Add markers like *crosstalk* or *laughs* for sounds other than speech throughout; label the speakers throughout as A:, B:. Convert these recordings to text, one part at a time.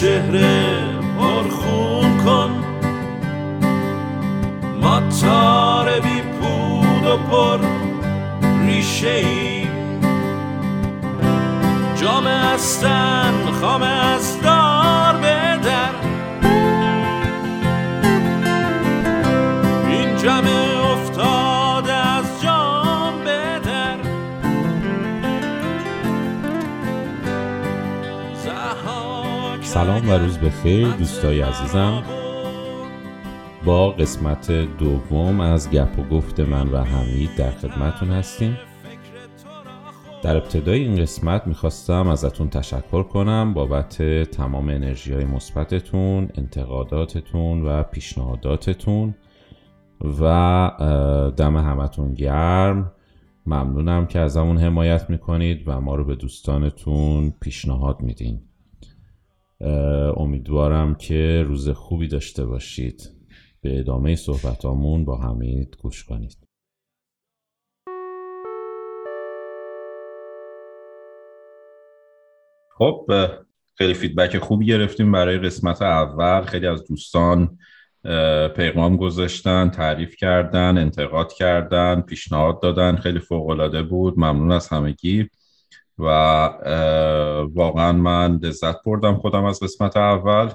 A: چهره پرخون کن. ما تار بی پود و پر ریشه ای جام هستن خام از
B: سلام و روز بخیر دوستای عزیزم. با قسمت دوم از گپ و گفت من و حمید در خدمتون هستیم. در ابتدای این قسمت می‌خواستم ازتون تشکر کنم بابت تمام انرژی های مثبتتون انتقاداتتون و پیشنهاداتتون. و دم همتون گرم. ممنونم که ازمون حمایت می‌کنید و ما رو به دوستانتون پیشنهاد میدین. امیدوارم که روز خوبی داشته باشید. به ادامه صحبتامون با حمید گوش کنید.
C: خب خیلی فیدبک خوبی گرفتیم برای قسمت اول. خیلی از دوستان پیغام گذاشتن تعریف کردن انتقاد کردن پیشنهاد دادن. خیلی فوق‌العاده بود. ممنون از همگی. و واقعا من لذت بردم خودم از قسمت اول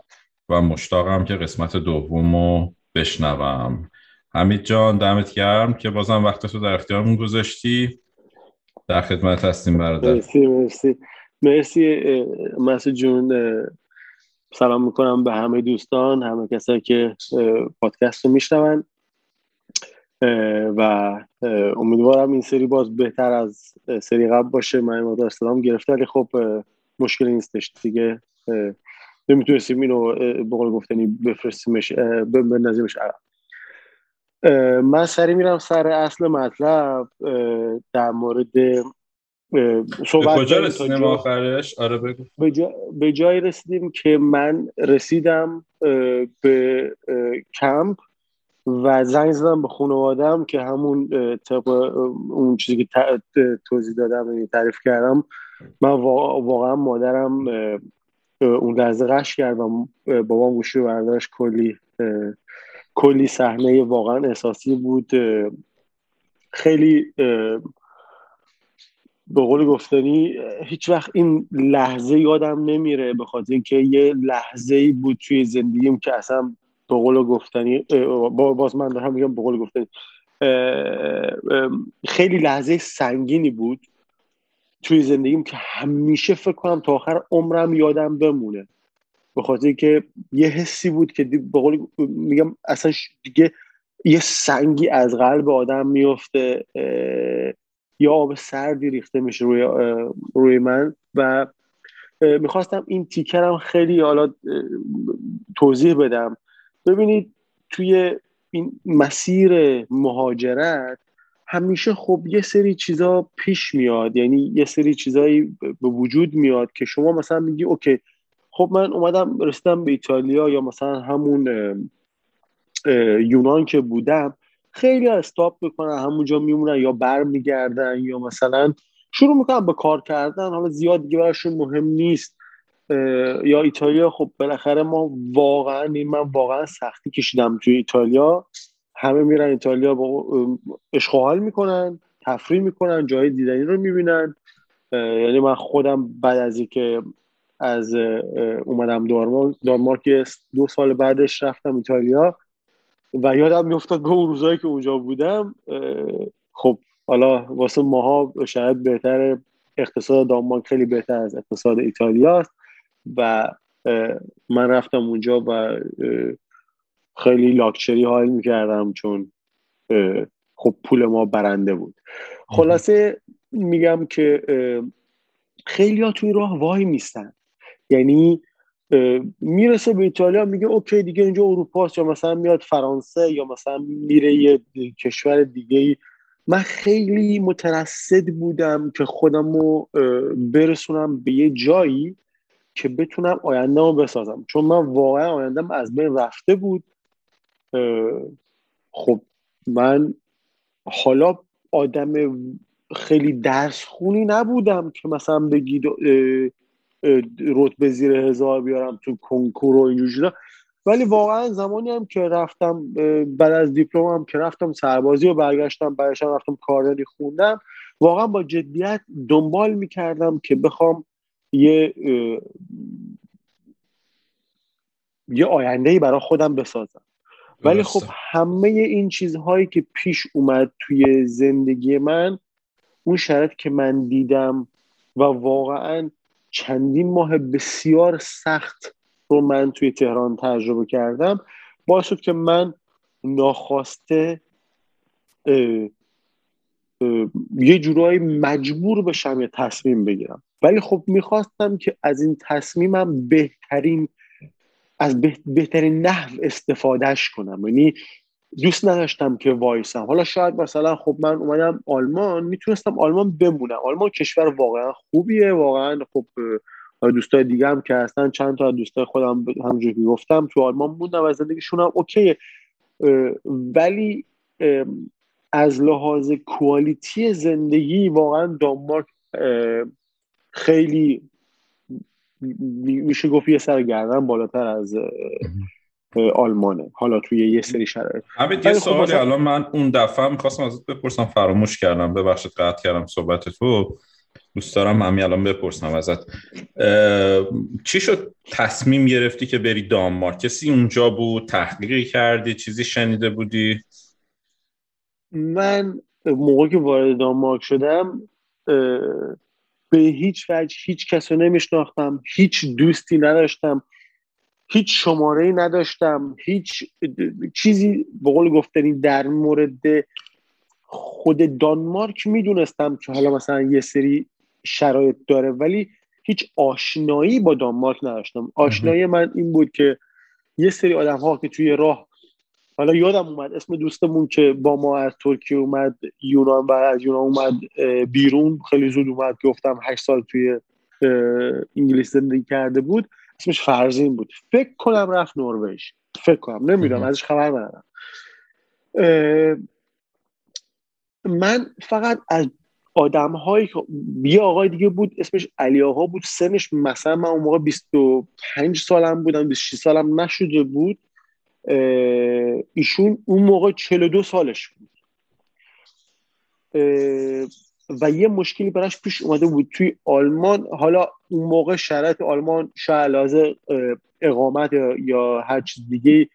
C: و مشتاقم که قسمت دوم رو بشنوم. حمید جان دمت گرم که بازم وقتتو در اختیارمون گذاشتی. در خدمت هستیم برادر.
D: مرسی مرسی. مرسی مسعود جون سلام می‌کنم به همه دوستان همه کسایی که پادکست رو میشنون. و امیدوارم این سری باز بهتر از سری قبل باشه. من مقدار سلام گرفته ولی خب مشکلی نیستش دیگه. نمی‌تونستیم اینو به قول گفتنی بفرستیمش بندازیمش عقب. من سری میرم سر اصل مطلب. در مورد صحبت
C: کجا رسیدیم آخرش؟ آره بگو.
D: به, جا... به جایی رسیدیم که من رسیدم به کمپ. و زنگ زدم به خانوادم که همون طبق اون چیزی که توضیح دادم تعریف کردم من وا- واقعا مادرم اون لحظه قش کرد و بابام گوشی برداشت. کلی کلی صحنه واقعا احساسی بود. خیلی به قول گفتنی هیچ وقت این لحظه یادم نمیره به خاطر اینکه یه لحظه ای بود توی زندگیم که اصلا به قول گفتنی باز من دارم میگم به قول گفتنی. خیلی لحظه سنگینی بود توی زندگیم که همیشه فکر کنم تا آخر عمرم یادم بمونه. به خاطر اینکه یه حسی بود که به قول میگم اصلا دیگه یه سنگی از قلب آدم میفته یا آب سردی ریخته میشه روی روی من. و می‌خواستم این تیکرم خیلی حالا توضیح بدم. ببینید توی این مسیر مهاجرت همیشه خب یه سری چیزا پیش میاد یعنی یه سری چیزایی به وجود میاد که شما مثلا میگی اوکی خب من اومدم رسیدم به ایتالیا یا مثلا همون یونان که بودم خیلی استاپ می‌کنن همونجا میمونن یا بر میگردن یا مثلا شروع می‌کنن به کار کردن حالا زیاد دیگه براشون مهم نیست. یا ایتالیا خب بالاخره ما واقعا من واقعا سختی کشیدم توی ایتالیا. همه میرن ایتالیا با اشغال می‌کنن تفریح می‌کنن جای دیدنی رو می‌بینن. یعنی من خودم بعد از اینکه از اومدم دانمارک دو سال بعدش رفتم ایتالیا و یادم میافتاد به اون روزایی که اونجا بودم. خب حالا واسه ماها شاید بهتر اقتصاد دانمارک خیلی بهتر از اقتصاد ایتالیا است. و من رفتم اونجا و خیلی لاکچری حال می‌کردم چون خب پول ما برنده بود. خلاصه میگم که خیلی ها توی راه وای میستن. یعنی می‌رسه به ایتالیا میگه اوکی دیگه اینجا اروپا یا مثلا میاد فرانسه یا مثلا میره یه کشور دیگه من خیلی مترصد بودم که خودم رو برسونم به یه جایی که بتونم آینده رو بسازم. چون من واقعا آیندهم از بین رفته بود. خب من حالا آدم خیلی درس خونی نبودم که مثلا بگید رتبه زیر هزار بیارم تو کنکور و اینجور ولی واقعا زمانی هم که رفتم بعد از دیپلمم که رفتم سربازی و برگشتم بعدش رفتم کاردانی خوندم واقعا با جدیت دنبال می‌کردم که بخوام یه یه آینده ای برای خودم بسازم. ولی خب همه این چیزهایی که پیش اومد توی زندگی من اون شرط که من دیدم و واقعا چندین ماه بسیار سخت رو من توی تهران تجربه کردم باعث شد که من ناخواسته یه جورایی مجبور بشم یه تصمیم بگیرم. ولی خب می‌خواستم که از این تصمیمم بهترین از بهترین نحو استفادهش کنم. یعنی دوست نداشتم که وایسم. حالا شاید مثلا خب من اومدم آلمان می‌تونستم آلمان بمونم. آلمان کشور واقعا خوبیه واقعا خب دوستای دیگه هم که هستن چند تا دوستای خودم همونجوری گفتم تو آلمان موندم و زندگیشون هم اوکیه. ولی از لحاظ کوالیتی زندگی واقعا دانمارک خیلی میشه گفت یه سر گردن بالاتر از آلمانه. حالا توی یه سری شرایط.
C: همین یه خب سوالی الان من اون دفعه می‌خواستم ازت بپرسم فراموش کردم ببخشید قطع کردم صحبت تو. دوست دارم همین الان بپرسم ازت. چی شد؟ تصمیم گرفتی که بری دانمارک؟ کسی اونجا بود؟ تحقیقی کردی؟ چیزی شنیده بودی؟
D: من موقعی که وارد دانمارک شدم به هیچ وجه هیچ کس رو نمیشناختم هیچ دوستی نداشتم هیچ شماره نداشتم هیچ چیزی به قول گفتنی در مورد خود دانمارک می‌دونستم که حالا مثلا یه سری شرایط داره ولی هیچ آشنایی با دانمارک نداشتم. آشنایی من این بود که یه سری آدم ها که توی راه حالا یادم اومد اسم دوستمون که با ما از ترکیه اومد یونان و از یونان اومد بیرون خیلی زود اومد. گفتم هشت سال توی انگلیس زندگی کرده بود. اسمش فرزین بود. فکر کنم رفت نروژ. فکر کنم. نمی‌دونم. ازش خبر ندارم. من فقط از آدم هایی که یه آقای دیگه بود اسمش علی آقا بود. سنش مثلا من اون موقع 25 سالم بودم 26 سالم نشده بود. ایشون اون موقع 42 سالش بود. و یه مشکلی براش پیش اومده بود توی آلمان. حالا اون موقع شرایط آلمان شاید اقامت یا هر چیز دیگه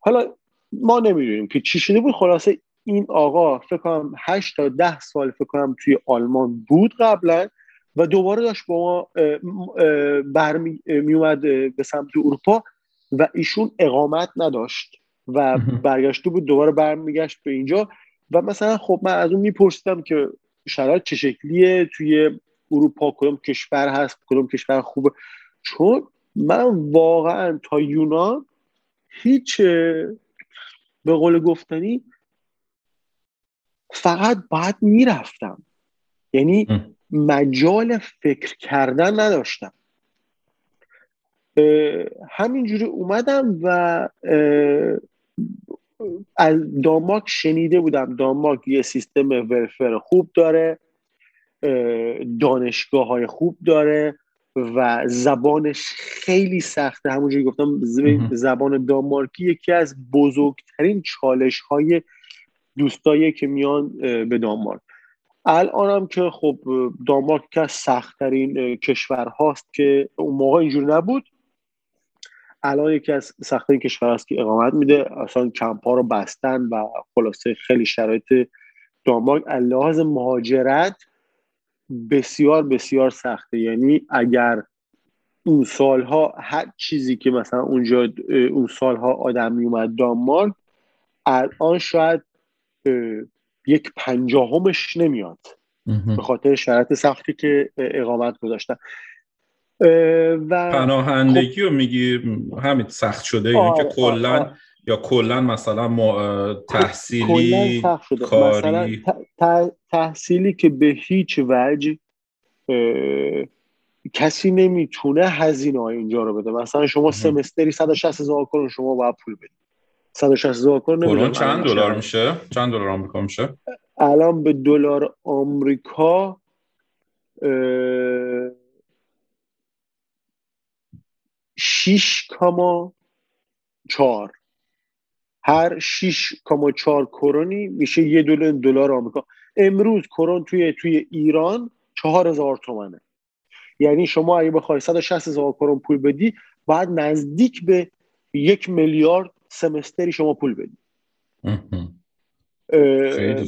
D: حالا ما نمی‌دونیم که چی شده بود. خلاصه این آقا فکر کنم 8 تا 10 سال فکر کنم توی آلمان بود قبلا و دوباره داشت با ما برمی اومد به سمت اروپا. و ایشون اقامت نداشت و برگشته بود دوباره برمیگشت به اینجا. و مثلا خب من از اون میپرسیدم که شرایط چه شکلیه توی اروپا کدوم کشور هست کدوم کشور خوبه. چون من واقعا تا یونان هیچ به قول گفتنی فقط باید می‌رفتم. یعنی مجال فکر کردن نداشتم. همینجوری اومدم و از دانمارک شنیده بودم. دانمارک یه سیستم ولفر خوب داره دانشگاه های خوب داره و زبانش خیلی سخته. همونجوری گفتم زبان دانمارکی یکی از بزرگترین چالش های دوستایی که میان به دانمارک. الان که خب دانمارک که از سختترین کشور هاست که اون موقع اینجور نبود. الان یکی از سختترین کشور هست که اقامت میده. اصلا کمپ ها رو بستن و خلاصه خیلی شرایط دانمارک لحاظ مهاجرت بسیار بسیار سخته. یعنی اگر اون سالها هر چیزی که مثلا اونجا اون سالها آدم میومد دانمارک الان شاید یک پنجاهمش نمیاد. به خاطر شرایط سختی که اقامت گذاشتن.
C: و پناهندگی رو میگی همین سخت شده یعنی که آره، کلا آره. یا کلا مثلا تحصیلی کاری؟
D: تحصیلی که به هیچ وجه کسی نمی‌تونه هزینه های اینجا رو بده. مثلا شما سمستری 160 هزار کرون شما باید پول بدید 160 هزار کرون
C: چند دلار میشه؟ چند دلار آمریکا میشه؟
D: الان به دلار آمریکا شیش کاما چهار. هر شیش کاما چهار کرونی میشه یه دلار دلار آمریکا. امروز کرون توی توی ایران چهار هزار تومنه. یعنی شما اگه بخوای 160 هزار کرون پول بدی باید نزدیک به یک میلیارد سمستری شما پول بدی.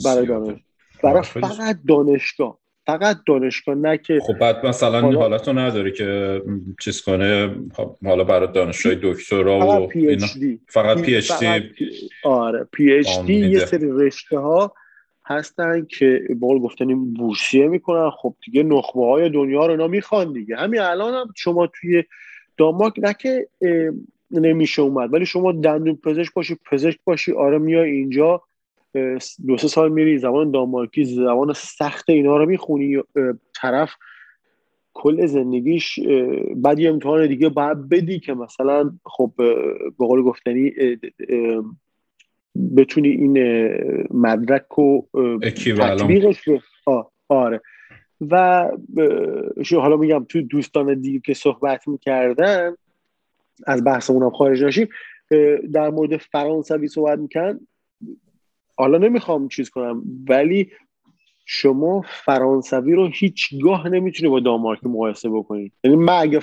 D: برای دانش برای فقط دانشگاه. فقط دانشگاه نه که
C: خب بعد مثلا حالا... حالت رو نداره که چیز کنه. حالا برای دانشجوی دکترا و
D: P.
C: فقط PhD
D: آره PhD یه سری رشته ها هستن که به قول گفتنی بورسیه می‌کنن. خب دیگه نخبه های دنیا رو اینا می‌خوان دیگه. همین الان هم شما توی دانمارک نه که نمیشه اومد ولی شما دندون پزشک باشی پزشک باشی آره میای اینجا دو سه سال میری زبان دانمارکی زبان سخت اینا رو می‌خونی طرف کل زندگیش بعد یه امتحان دیگه باید بدی که مثلا خب به قول گفتنی بتونی این مدرک رو تطبیقش آره. و حالا میگم توی دوستان دیگه که صحبت می‌کردن از بحثمون هم خارج نشیم در مورد فرانسوی صحبت میکن حالا نمی‌خوام چیز کنم ولی شما فرانسوی رو هیچگاه نمی‌تونی با دانمارک مقایسه بکنید یعنی من اگه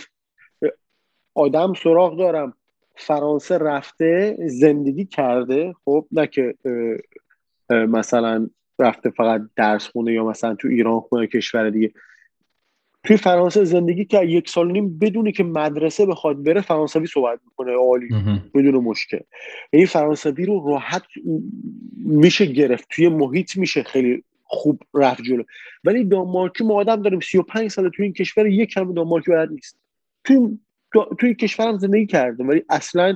D: آدم سراغ دارم فرانسه رفته زندگی کرده خب نه که مثلا رفته فقط درس خونه یا مثلا تو ایران خونه کشور دیگه. توی فرانسه زندگی که یک سال نیم بدونی که مدرسه بخواد بره فرانسوی صحبت می‌کنه عالی. بدون مشکل. این فرانسوی رو راحت میشه گرفت توی محیط میشه خیلی خوب رفت جلو. ولی دانمارکی ما آدم داریم 35 سال توی این کشور یک کلمه دانمارکی بلد نیست. توی توی کشورم زندگی کرده ولی اصلا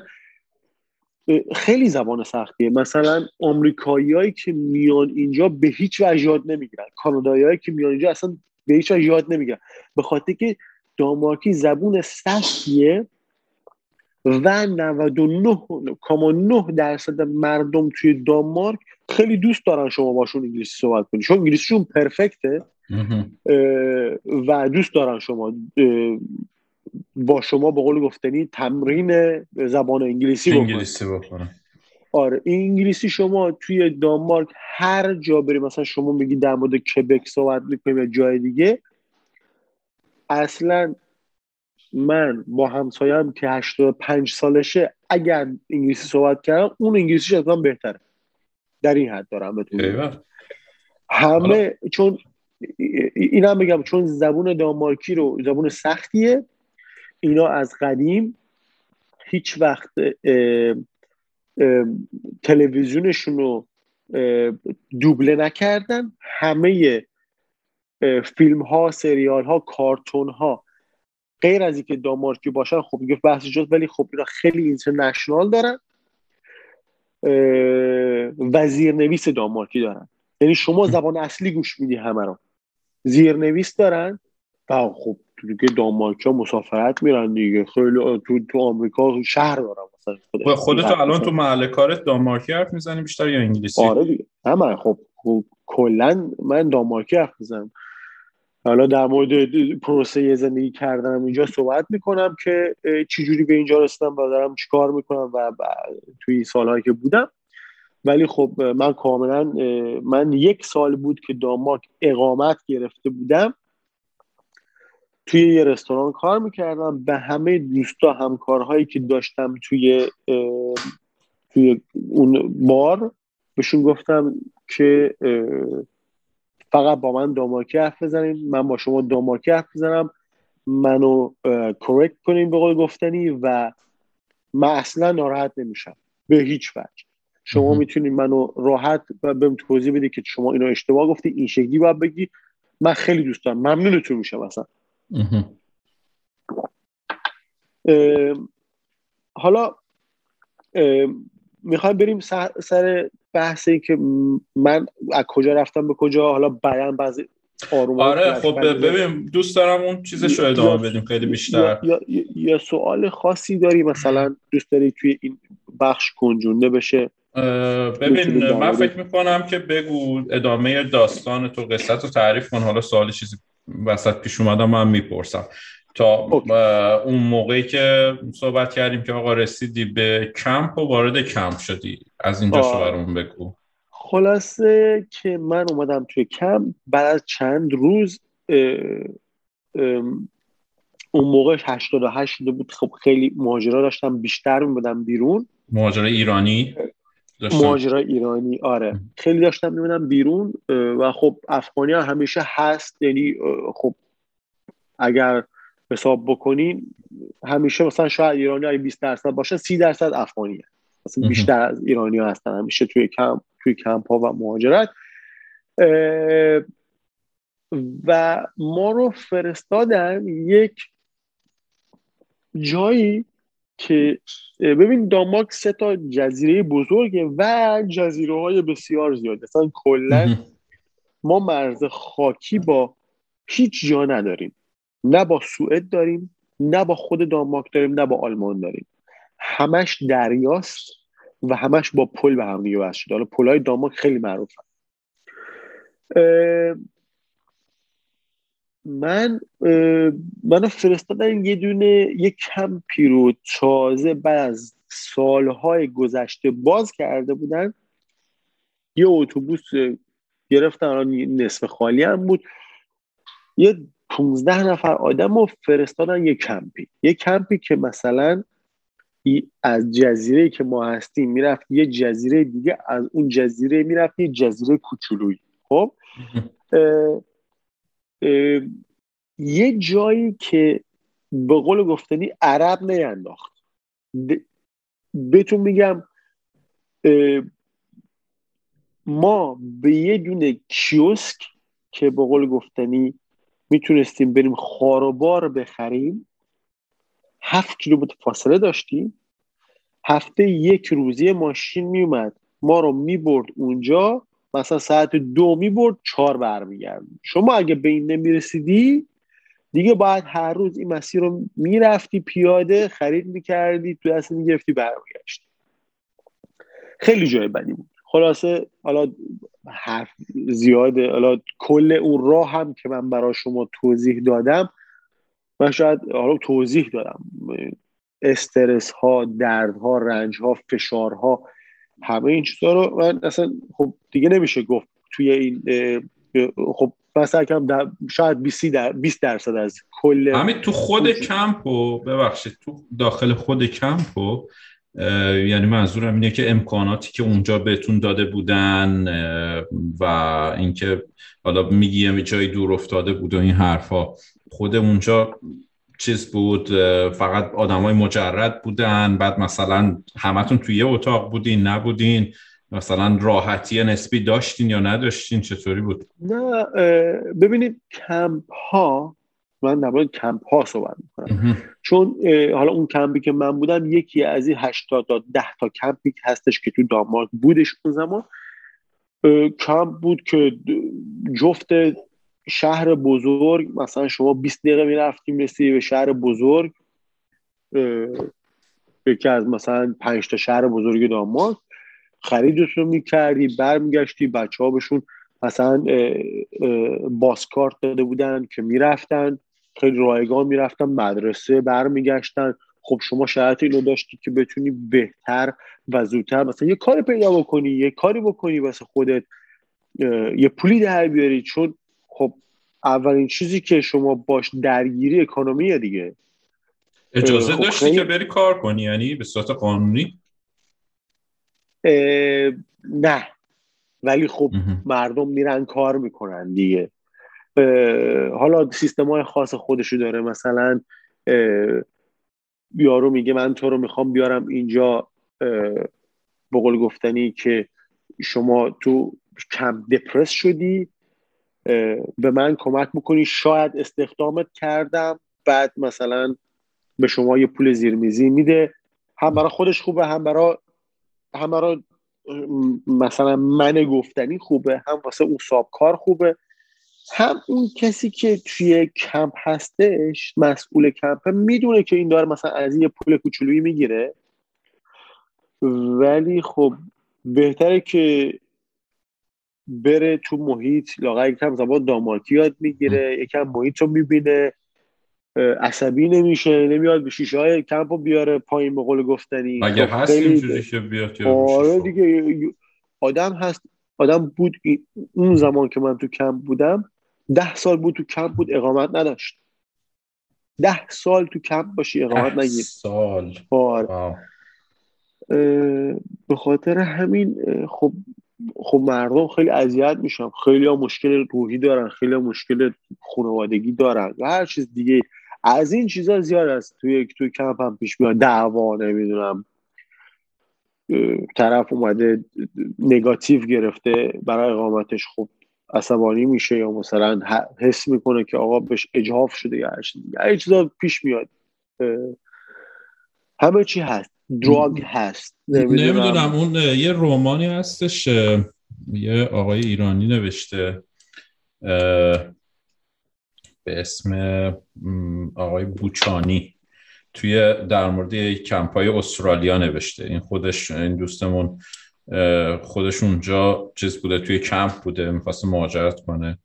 D: خیلی زبان سختیه. مثلا آمریکاییایی که میان اینجا به هیچ وجه یاد نمی‌گیرن. کاناداییایی که میان اینجا اصلا به هیچ یاد نمی‌گیرن به خاطر که دانمارکی زبون سختیه و 99.9 درصد مردم توی دانمارک خیلی دوست دارن شما باشون انگلیسی صحبت کنید چون انگلیسیشون پرفکته و دوست دارن شما با شما به قول گفتنی تمرین زبان انگلیسی
C: بکنن.
D: آره انگلیسی شما توی دانمارک هر جا بری مثلا شما میگی در مورد کبک صحبت می‌کنیم یا جای دیگه اصلا من با همسایم که 85 سالشه اگر انگلیسی صحبت کردم اون انگلیسیش از من بهتره. در این حد دارم بتونم همه چون این هم بگم چون زبون دانمارکی رو زبون سختیه اینا از قدیم هیچ وقت تلویزیونشون رو دوبله نکردن. همه فیلم ها سریال ها کارتون ها غیر از اینکه دانمارکی باشن خب دیگه بحث جد ولی خب اینا خیلی اینترنشنال دارن. وزیرنویس دانمارکی دارن. یعنی شما زبان اصلی گوش میدی همه رو. زیرنویس دارن. و خب دیگه دانمارکی ها مسافرت میرن دیگه. خیلی تو, تو آمریکا شهر دارن.
C: مثلا خودتو الان تو محل کارت دانمارکی حرف می‌زنی بیشتر یا انگلیسی؟
D: آره دیگه. من خب, خب کلا من دانمارکی حرف می‌زنم. حالا در مورد پروسه زندگی کردنم اینجا صحبت می‌کنم که چجوری به اینجا رسیدم و دارم چیکار می‌کنم و توی سالهایی که بودم. ولی خب من کاملا من یک سال بود که دانمارک اقامت گرفته بودم. توی یه رستوران کار می‌کردم. به همه دوستا همکارهایی که داشتم توی توی اون بار بهشون گفتم که فقط با من دامارکی حرف بزنین من با شما دامارکی حرف بزنم. منو کرکت کنین به قول گفتنی و من اصلا ناراحت نمیشم. به هیچ وجه. شما می‌تونید منو راحت بهم توضیح بدید که شما اینو اشتباه گفتی. این شکلی باید بگی. من خیلی دوست دارم. ممنونتون میشم اصلا. حالا می‌خوایم بریم سر بحثی که من از کجا رفتم به کجا حالا بیان بعضی
C: آروم آره خب ببین دوست دارم اون چیزش رو ادامه بدیم خیلی بیشتر.
D: یا, یا, سوال خاصی داری مثلا دوست داری توی این بخش کنجونده بشه؟
C: ببین من فکر می‌کنم که بگو ادامه داستان تو قصت رو تعریف کن حالا سوالی چیزی وسط پیش اومدم من می‌پرسم. تا اون موقعی که صحبت کردیم که آقا رسیدی به کمپ و وارد کمپ شدی. از اینجا شو برامون بگو.
D: خلاصه که من اومدم توی کمپ بعد از چند روز اون موقع 88 شده بود. خب خیلی مهاجرا داشتم بیشتر میبودم بیرون.
C: مهاجرا ایرانی؟
D: مهاجرا ایرانی آره. خیلی داشتم میبودم بیرون و خب افغانی ها همیشه هست یعنی خب اگر حساب بکنین همیشه مثلا شاید ایرانی های 20 درصد باشه 30 درصد افغانی مثلا بیشتر از ایرانی ها هستن همیشه توی کمپ توی کمپ ها و مهاجرت. و ما رو فرستادن یک جایی که ببین داماک سه تا جزیره بزرگه و جزیره های بسیار زیاد مثلا کلا ما مرز خاکی با هیچ جا نداریم. نه با سوئد داریم نه با خود دانمارک داریم نه با آلمان داریم. همش دریاست و همش با پل به هم دیگه وصل شده. حالا پلای دانمارک خیلی معروفن. من منو فرستادن یه دونه یه کمپی رو تازه بعد از سالهای گذشته باز کرده بودن. یه اتوبوس گرفتن نصف خالی هم بود. یه 15 نفر آدم رو فرستادن یه کمپی. یه کمپی که مثلا از جزیره که ما هستیم می‌رفت یه جزیره دیگه از اون جزیره می‌رفت یه جزیره کوچولویی خب؟ *laughs* یه جایی که به قول گفتنی عرب نی انداخت. بهتون میگم ما به یه دونه کیوسک که به قول گفتنی می‌تونستیم بریم خاروبار بخریم هفت کیلومتر فاصله داشتیم. هفته یک روزی ماشین میومد ما رو می‌برد اونجا. مثلا ساعت دو می‌برد چهار برمیگرد شما اگه به این نمی‌رسیدی دیگه باید هر روز این مسیر رو می‌رفتی پیاده خرید می‌کردی تو دست می‌گرفتی برمیگشتی. خیلی جای بدی بود. خلاصه حالا حرف زیاده حالا کل اون راه هم که من برای شما توضیح دادم من شاید حالا توضیح دادم. استرس ها درد ها رنج ها فشار ها همه این چیزها رو من اصلا خب دیگه نمیشه گفت توی این خب مثلا کم در شاید 20 در 20 درصد از کل
C: همین تو خود کمپو ببخشید تو داخل خود کمپو یعنی منظورم اینه که امکاناتی که اونجا بهتون داده بودن و اینکه حالا میگی یه جایی دور افتاده بود و این حرفا خود اونجا چیز بود فقط آدم های مجرد بودن بعد مثلا همتون توی یه اتاق بودین نبودین مثلا راحتی نسبی داشتین یا نداشتین چطوری بود؟
D: نه ببینید کمپ ها من در کمپ ها صحبت می‌کنم چون حالا اون کمپی که من بودم یکی از این 80 تا 10 تا کمپی هستش که تو دانمارک بودش اون زمان کمپ بود که جفت شهر بزرگ مثلا شما 20 دقیقه می‌رفتیم رسیدی به شهر بزرگ یکی از مثلا 5 تا شهر بزرگ دانمارک. رو می‌کردی برمیگشتی بچه ها بهشون مثلا bus card داده بودن که می‌رفتن خیلی رایگان می‌رفتن مدرسه برمیگشتن. خب شما شرایط اینو داشتی که بتونی بهتر و زودتر مثلا یه کاری پیدا بکنی یه کاری بکنی واسه خودت یه پولی در بیاری. چون خب اولین چیزی که شما باش درگیری اکانومیه دیگه.
C: اجازه خب داشتی که بری کار کنی؟ یعنی به صورت قانونی؟
D: نه. ولی خب مردم میرن کار می‌کنن دیگه. حالا سیستم های خاص خودشو داره. مثلا یارو میگه من تو رو می‌خوام بیارم اینجا بقول گفتنی که شما تو کم دپرس شدی. به من کمک بکنی. شاید استخدامت کردم بعد مثلا به شما یه پول زیرمیزی میده. هم برای خودش خوبه هم برای هم برای مثلا من گفتنی خوبه هم واسه اون کار خوبه. هم اون کسی که توی کمپ هستش مسئول کمپ می‌دونه که این داره مثلا از این یه پول کوچولویی می‌گیره. ولی خب بهتره که بره تو محیط لاغر یکم زبان دامارکی یاد می‌گیره یکم محیط رو می‌بینه. عصبی نمیشه نمیاد به شیشه های کمپ رو بیاره پایین به قول گفتنی.
C: اگه خب هست اینجوری که بیاد
D: آره دیگه آدم هست آدم بود اون زمان که من تو کمپ بودم ده سال بود تو کمپ بود اقامت نداشت. ده سال تو کمپ باشی اقامت نگیر.
C: سال.
D: آره. به خاطر همین خب خب مردم خیلی اذیت میشن. خیلی ها مشکل روحی دارن خیلی ها مشکل خانوادگی دارن و هر چیز دیگه. از این چیزا زیاد است. توی توی کمپ هم پیش میاد. دعوا نمی‌دونم. طرف اومده نگاتیو گرفته برای اقامتش. خب عصبانی میشه یا مثلا حس می‌کنه که آقا بهش اجهاف شده یا هر چیز پیش میاد. همه چی هست. دراگ هست.
C: نمی‌دونم. اون یه رومانی هستش یه آقای ایرانی نوشته به اسم آقای بوچانی. توی در مورد کمپای استرالیا نوشته. این خودش این دوستمون خودش اونجا چیز بوده توی کمپ بوده می‌خواست مهاجرت کنه.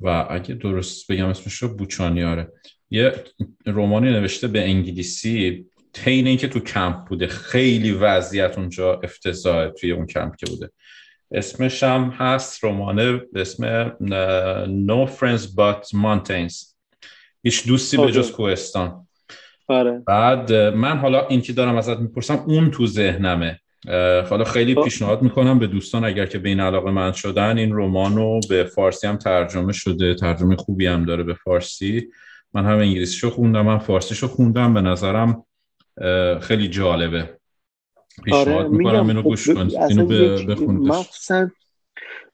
C: و اگه درست بگم اسمش رو بوچانی آره. یه رومانی نوشته به انگلیسی. تین اینکه تو کمپ بوده. خیلی وضعیت اونجا افتضاح توی اون کمپ که بوده. اسمش هم هست رمانه به اسم No Friends But Mountains. هیچ دوستی به جز کوهستان.
D: آره.
C: بعد من حالا این که دارم ازت می‌پرسم اون تو ذهنمه. حالا خیلی خب. پیشنهاد می‌کنم به دوستان اگر که به این علاقه‌مند شدن این رمانو به فارسی هم ترجمه شده. ترجمه خوبی هم داره به فارسی. من هم انگلیسیشو خوندم من فارسیشو خوندم. به نظرم خیلی جالبه. پیشنهاد آره می‌کنم اینو گوش کن. اینو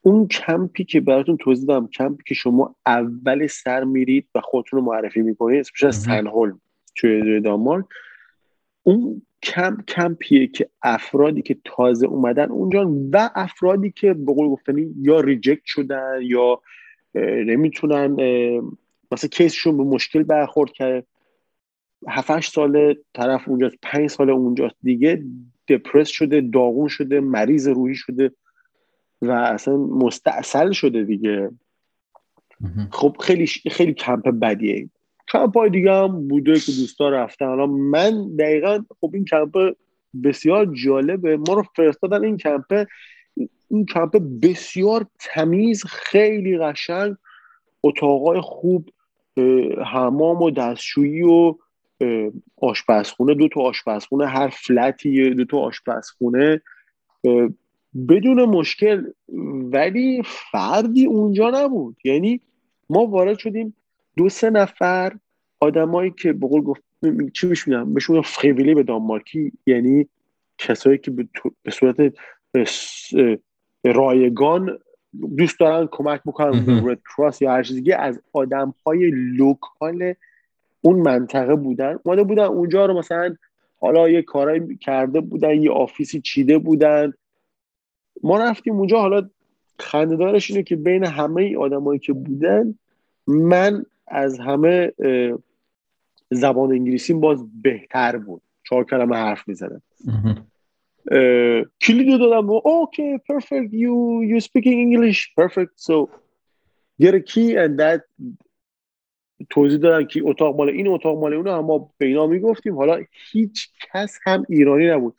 D: اون کمپی که براتون توضیح دادم کمپی که شما اول سر میرید و خودتون رو معرفی می‌کنید اسمش از سندهولم توی دانمارک. اون کمپ کمپیه که افرادی که تازه اومدن اونجا و افرادی که به قول گفتنی یا ریجکت شدن یا نمی‌تونن مثلا کیسشون به مشکل برخورد کرده هفتش سال طرف اونجاست پنج سال اونجاست دیگه دپرس شده داغون شده مریض روحی شده و اصلا مستاصل شده دیگه. خب خیلی خیلی کمپ بدیه. کمپ های دیگه هم بوده که دوستا رفتن. حالا من دقیقا خب این کمپ بسیار جالبه. ما رو فرستادن این کمپ. این کمپ بسیار تمیز خیلی قشنگ. اتاقای خوب حمام و دستشویی و آشپزخونه دو تا آشپزخونه هر فلتی دو تا آشپزخونه. بدون مشکل ولی فردی اونجا نبود. یعنی ما وارد شدیم دو سه نفر آدمایی که به قول گفت چی بهش میگم؟ بهشون فریویلی به دانمارکی. یعنی کسایی که به صورت رایگان دوست دارن کمک بکنن رد کراس یا هر چیزی از آدم های لوکال اون منطقه بودن. اومده بودن اونجا رو مثلا حالا یه کارایی کرده بودن یه آفیسی چیده بودن. ما رفتیم اونجا حالا خندهدارش اینه که بین همه آدمایی که بودن من از همه زبان انگلیسی باز بهتر بود. چهار کلمه حرف می‌زدم. کلید دادم اوکی perfect. You you speaking English. Perfect. So get a key and that توضیح دادن که اتاق مال این اتاق مال اون اما به اینا می‌گفتیم. حالا هیچ کس هم ایرانی نبود.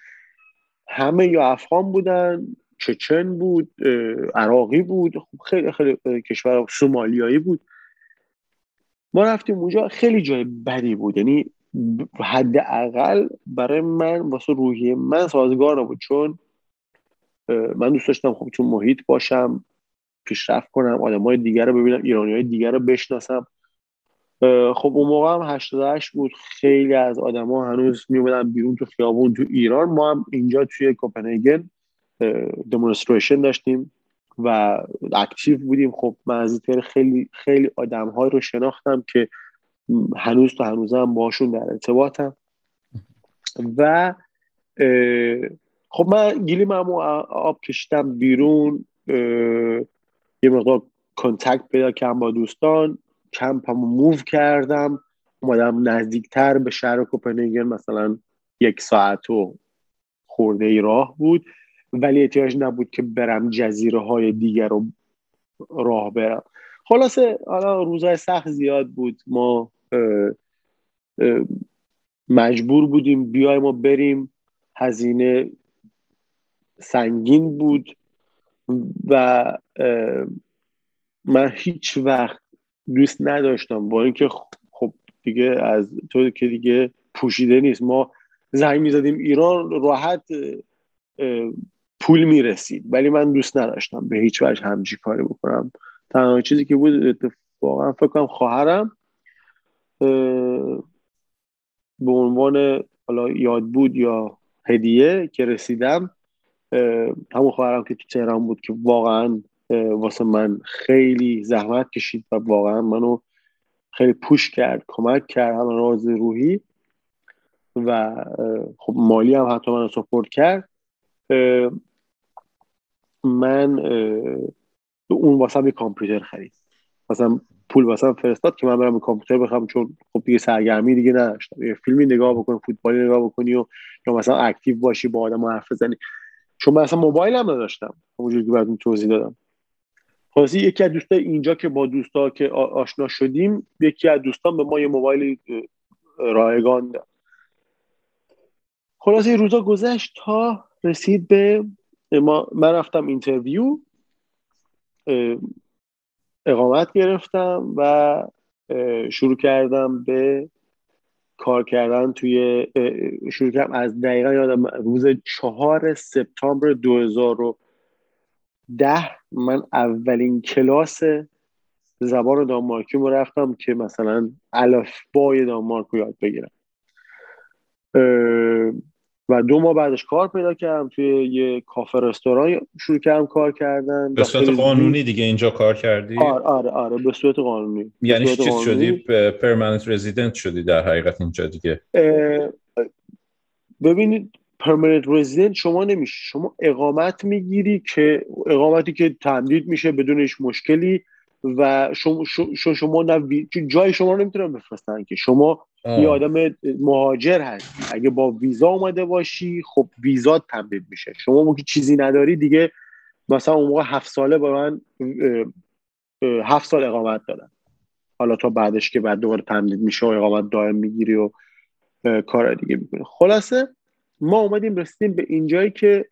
D: همه یا افغان بودن چچن بود عراقی بود خب خیلی خیلی کشور سومالیایی بود. ما رفتیم اونجا خیلی جای بدی بود. یعنی حداقل برای من واسه روحی من سازگار نبود. چون من دوست داشتم خب تو محیط باشم پیشرفت کنم آدم های دیگر رو ببینم ایرانی های دیگر رو بشناسم. خب اون موقع هم 88 بود. خیلی از آدما هنوز میومدن بیرون تو خیابون تو ایران. ما هم اینجا توی کوپنهاگن دمونستریشن داشتیم و اکتیو بودیم. خب من از خیلی خیلی آدم رو شناختم که هنوز تا هم باشون در ارتباطم. و خب من گیلیم هم آب کشیدم بیرون. یه مقدار کنتکت پیدا کردم با دوستان. کمپمو موو کردم. اومدم نزدیکتر به شهر کوپنهاگن مثلا یک ساعت و خورده ای راه بود. ولی احتیاج نبود که برم جزیره های دیگر رو راه برم. خلاصه حالا روزهای سخت زیاد بود. ما مجبور بودیم بیایم و بریم. هزینه سنگین بود و من هیچ وقت دوست نداشتم. با اینکه خب دیگه از تو که دیگه پوشیده نیست. ما زنگ می‌زدیم ایران راحت پول می‌رسید. ولی من دوست نداشتم به هیچ وجه همچی کاری بکنم. تنها چیزی که بود اتفاقا فکر کنم خواهرم به عنوان حالا یاد بود یا هدیه که رسیدم همون خواهرم که تو تهران بود که واقعا واسه من خیلی زحمت کشید و واقعا منو خیلی پوش کرد کمک کرد هم راز روحی و خب مالی هم حتی منو سپورت کرد. من اون واسه یه کامپیوتر خرید. مثلا پول واسه فرستاد که من برم به کامپیوتر بخوام چون خب دیگه سرگرمی دیگه نداشتم. یه فیلمی نگاه بکنی فوتبالی نگاه بکنی و یا مثلا اکتیو باشی با آدم حرف بزنی. چون من اصلا موبایل هم نداشتم. همونجوری که براتون توضیح دادم. خاصی یکی از دوستای اینجا که با دوستا که آشنا شدیم یکی از دوستان به ما یه موبایل رایگان داد. خلاصه روزا گذشت تا رسید به ما من رفتم interview اقامت گرفتم و شروع کردم به کار کردن توی شروع کردم از دقیقا یادم روز چهار سپتامبر 2010 من اولین کلاس زبان دانمارکی رو رفتم که مثلا الفبای دانمارک رو یاد بگیرم. و دو ماه بعدش کار پیدا کردم توی یه کافه رستوران شروع کردم کار کردن.
C: به صورت قانونی دیگه اینجا کار کردی؟
D: آره آره آره به صورت قانونی.
C: یعنی چیز شدی؟ پرمننت رزیدنت شدی در حقیقت اینجا دیگه.
D: ببینید پرمننت رزیدنت شما نمیشه شما اقامت می‌گیری که اقامتی که تمدید میشه بدون هیچ مشکلی و شما شما, شما جای شما رو نمی‌تونن بفرستن که. شما یه آدم مهاجر هست اگه با ویزا اومده باشی خب ویزا تمدید میشه. شما موقع چیزی نداری دیگه مثلا اون موقع هفت ساله با من هفت سال اقامت دادن حالا تا بعدش که بعد دوباره تمدید میشه و اقامت دائم می‌گیری و کار دیگه می‌کنه خلاصه ما اومدیم رسیدیم به اینجایی که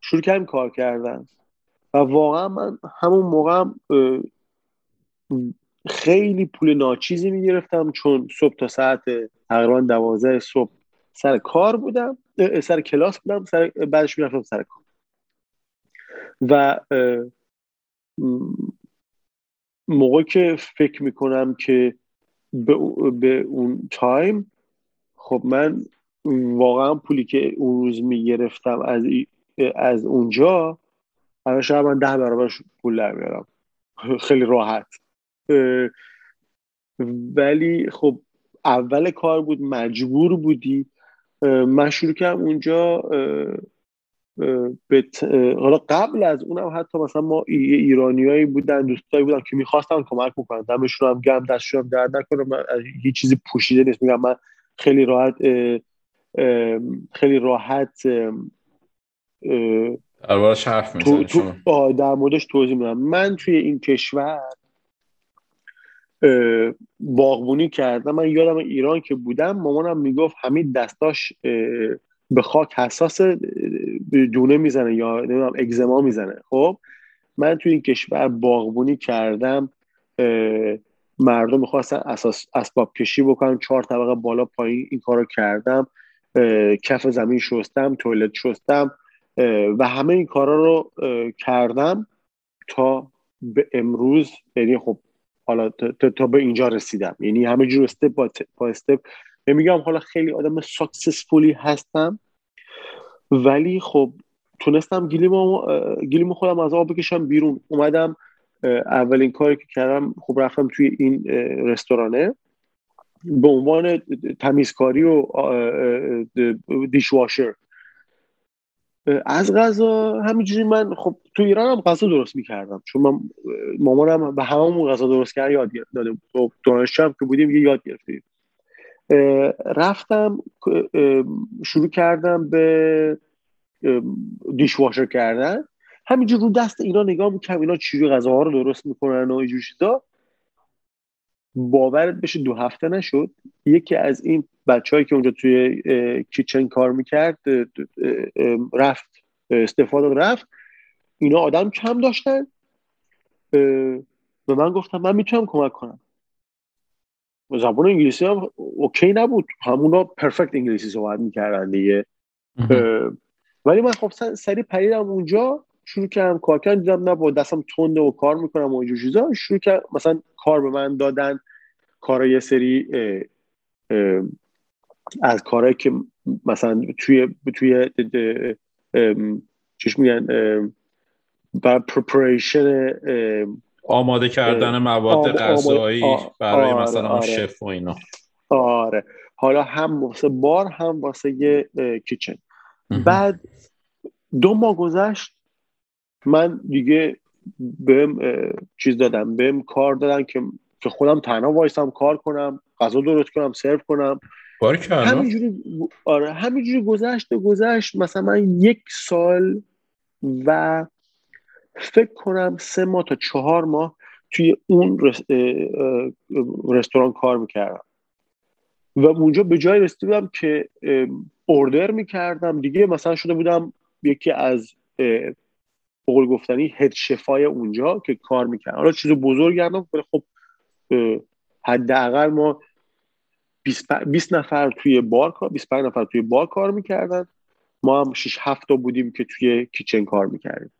D: شروع کردیم کار کردن. و واقعا من همون موقع خیلی پول ناچیزی می‌گرفتم چون صبح تا ساعت تقریبا دوازده صبح سر کار بودم سر کلاس بودم سر بعدش می‌رفتم سر کار. و موقع که فکر می‌کنم که به اون تایم خب من واقعا پولی که اون روز می‌گرفتم از از اونجا الان شاید من ده برابرش پول در میارم. خیلی راحت. ولی خب اول کار بود مجبور بودی. من شروع کردم اونجا حالا قبل از اونم حتی مثلا ما ایرانیایی بودن دوستایی بودن که می‌خواستن کمک بکنن دمشون هم گم دستشون هم درد نکنه. من هیچ چیزی پوشیده نیست. میگم من خیلی راحت خیلی راحت
C: دربارش حرف
D: تو, در موردش توضیح میدم. من توی این کشور باغبونی کردم. من یادم ایران که بودم مامانم می‌گفت همین دستاش به خاک حساس دونه می‌زنه یا نمی‌دونم اگزما می‌زنه. خب من تو این کشور باغبونی کردم. مردم می‌خواستن اساس اسباب کشی بکنم چهار طبقه بالا پایین این کارو کردم. کف زمین شستم توالت شستم و همه این کارا رو کردم تا به امروز یعنی خب حالا تا به اینجا رسیدم. یعنی همه جور استپ با استپ میگم حالا خیلی آدم ساکسسفولی هستم ولی خب تونستم گلیمو گلیم خودم از آب بکشم بیرون. اومدم اولین کاری که کردم خب رفتم توی این رستورانه. به عنوان تمیزکاری و دیشواشر. از غذا همینجوری من خب تو ایران هم غذا درست می‌کردم. چون من مامانم به هممون غذا درست کرد یاد داده بود. خب دانشجو که بودیم یه یاد گرفتیم. رفتم شروع کردم به دیشواشر کردن. همینجور رو دست اینا نگاه می‌کنم اینا چجوری غذاها رو درست می‌کنن و اینجور چیزا. باورت بشه دو هفته نشد. یکی از این بچههایی که اونجا توی کیچن کار می‌کرد رفت استفاده رفت. اینا آدم کم داشتن. به من گفتم من می‌تونم کمک کنم. زبان انگلیسی هم اوکی نبود. همونا پرفکت انگلیسی صحبت می‌کردن دیگه. ولی من خب سری پریدم اونجا. شروع کردم کار کردم دیدم نه با دستم تنده و کار می‌کنم و اینجور چیزا. شروع کردم مثلا کار به من دادن کار یه سری از کارهایی که مثلا توی توی چیش میگن بر پریپریشن
C: آماده کردن مواد غذایی برای آره، مثلا آره. شف و اینا.
D: آره. حالا هم واسه بار هم واسه یه کیچن. بعد دو ماه گذشت من دیگه بهم چیز دادم بهم کار دادن که که خودم تنها وایسم کار کنم غذا درست کنم سرو کنم. همینجوری آره همینجوری گذشت و گذشت. مثلا من یک سال و فکر کنم سه ماه تا چهار ماه توی اون رستوران کار می‌کردم. و اونجا به جای رسیده که اوردر می‌کردم. دیگه مثلا شده بودم یکی از بقول گفتنی هد شفای اونجا که کار می‌کردم حالا چیز بزرگ کردم خب حداقل ما 20 نفر توی بار کار 25 نفر توی بار کار می‌کردن. ما هم 6 7 تا بودیم که توی کیچن کار می‌کردیم.